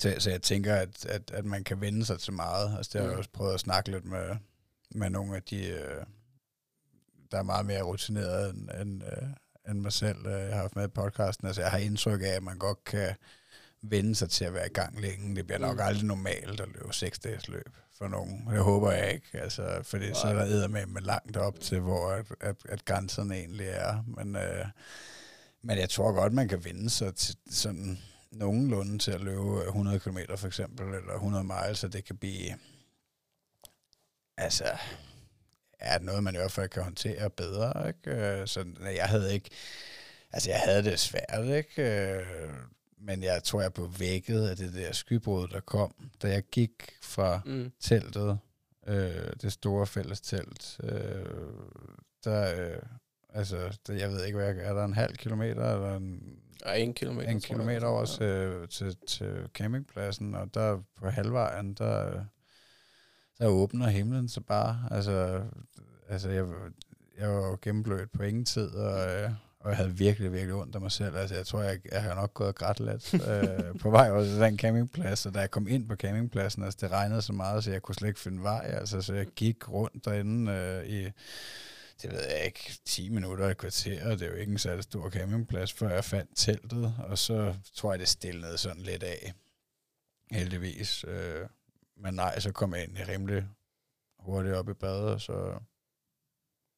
så, så jeg tænker, at, at, at man kan vende sig til meget, altså det har jeg Mm. også prøvet at snakke lidt med, med nogle af de, øh, der er meget mere rutineret end, end, øh, end mig selv, øh, jeg har haft med i podcasten, altså jeg har indtryk af, at man godt kan vende sig til at være i gang længe. Det bliver nok Mm. aldrig normalt at løbe seks dages løb for nogen. Det håber jeg ikke, altså, fordi så er der med, med langt op til, hvor at, at, at grænserne egentlig er. Men, øh, men jeg tror godt, man kan vende sig til sådan nogenlunde til at løbe 100 km for eksempel, eller 100 miles, så det kan blive altså, er noget, man i hvert fald kan håndtere bedre, ikke? Øh, Så jeg havde ikke, altså jeg havde det svært, ikke? Men jeg tror, jeg blev vækket af det der skybrud, der kom, da jeg gik fra Mm. teltet, øh, det store fælles telt, øh, der, øh, altså, der, jeg ved ikke, hvad jeg, er der en halv kilometer, eller en, Ja, en kilometer. en kilometer over Ja. til, til, til campingpladsen, og der på halvvejen, der, der åbner himlen så bare. Altså, altså jeg, jeg var jo gennemblødt på ingen tid, og, øh, og jeg havde virkelig, virkelig ondt af mig selv. Altså, jeg tror, jeg, jeg har nok gået og grædt lidt øh, på vej over til den campingplads, og da jeg kom ind på campingpladsen, altså det regnede så meget, så jeg kunne slet ikke finde vej. Altså, så jeg gik rundt derinde øh, i, det ved jeg ikke, 10 minutter et kvarter, og det er jo ikke en særlig stor campingplads, før jeg fandt teltet, og så tror jeg, det stillede sådan lidt af, heldigvis. Øh, men nej, så kom jeg ind i rimelig hurtigt op i badet, og så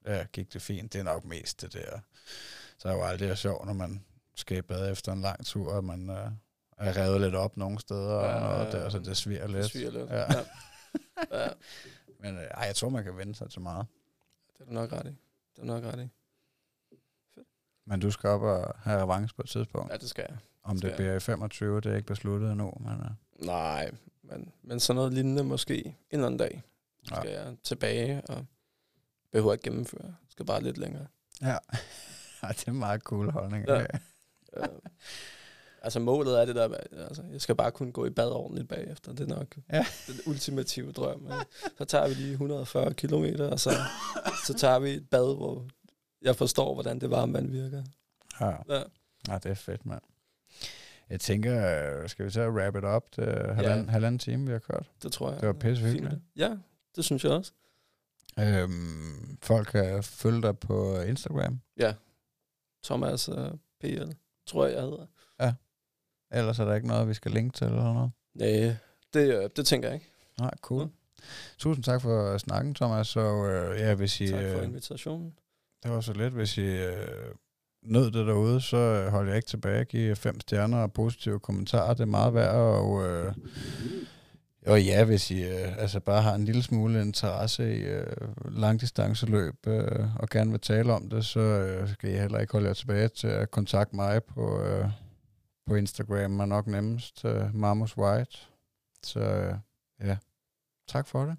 ja, gik det fint. Det er nok mest det der. Så er det jo aldrig sjovt, når man skal i bad efter en lang tur, og man øh, er revet lidt op nogle steder, og Ja, noget ja, der, så det sviger lidt. Det sviger lidt. Ja. Ja. ja. Men øh, ej, jeg tror, man kan vende sig til meget. Det er du nok ret i. Det er du nok ret i. Men du skal op og have revanche på et tidspunkt. Ja, det skal jeg. Om det jeg. bliver i 25, det er ikke besluttet endnu. Men, øh, Nej, men, men sådan noget lignende måske en eller anden dag. Ja. Skal jeg tilbage og behøver ikke gennemføre. Skal bare lidt længere. ja. Det er en meget cool holdning. Ja. Ja. øh, altså målet er det der, altså jeg skal bare kunne gå i bad ordentligt bagefter. Det er nok Ja. den ultimative drøm. Så tager vi lige 140 kilometer, og så, så tager vi et bad, hvor jeg forstår, hvordan det varme vand virker. ja. Ja. ja, det er fedt, mand. Jeg tænker, øh, skal vi så wrap it up? Det er halvanden, halvanden time, vi har kørt. Det tror jeg. Det var pissehyggeligt. fint. Ja, det synes jeg også. Øhm, folk kan følge dig på Instagram. Thomas uh, PL, tror jeg, jeg hedder. Ellers er der ikke noget, vi skal linke til eller noget. Nej, det, øh, det tænker jeg ikke. Nej, cool. Mm. Tusind tak for snakken, Thomas. Så øh, ja, hvis I, Tak for øh, invitationen. det var så lidt, hvis I øh, nød det derude, så øh, hold jeg ikke tilbage. Giv fem stjerner og positive kommentarer. Det er meget værd. Og, øh, og ja, hvis I øh, altså bare har en lille smule interesse i øh, langdistanceløb øh, og gerne vil tale om det, så øh, skal I heller ikke holde jer tilbage til at kontakte mig på, øh, på Instagram. og nok nemmest øh, Marmus White. Så øh, ja, tak for det.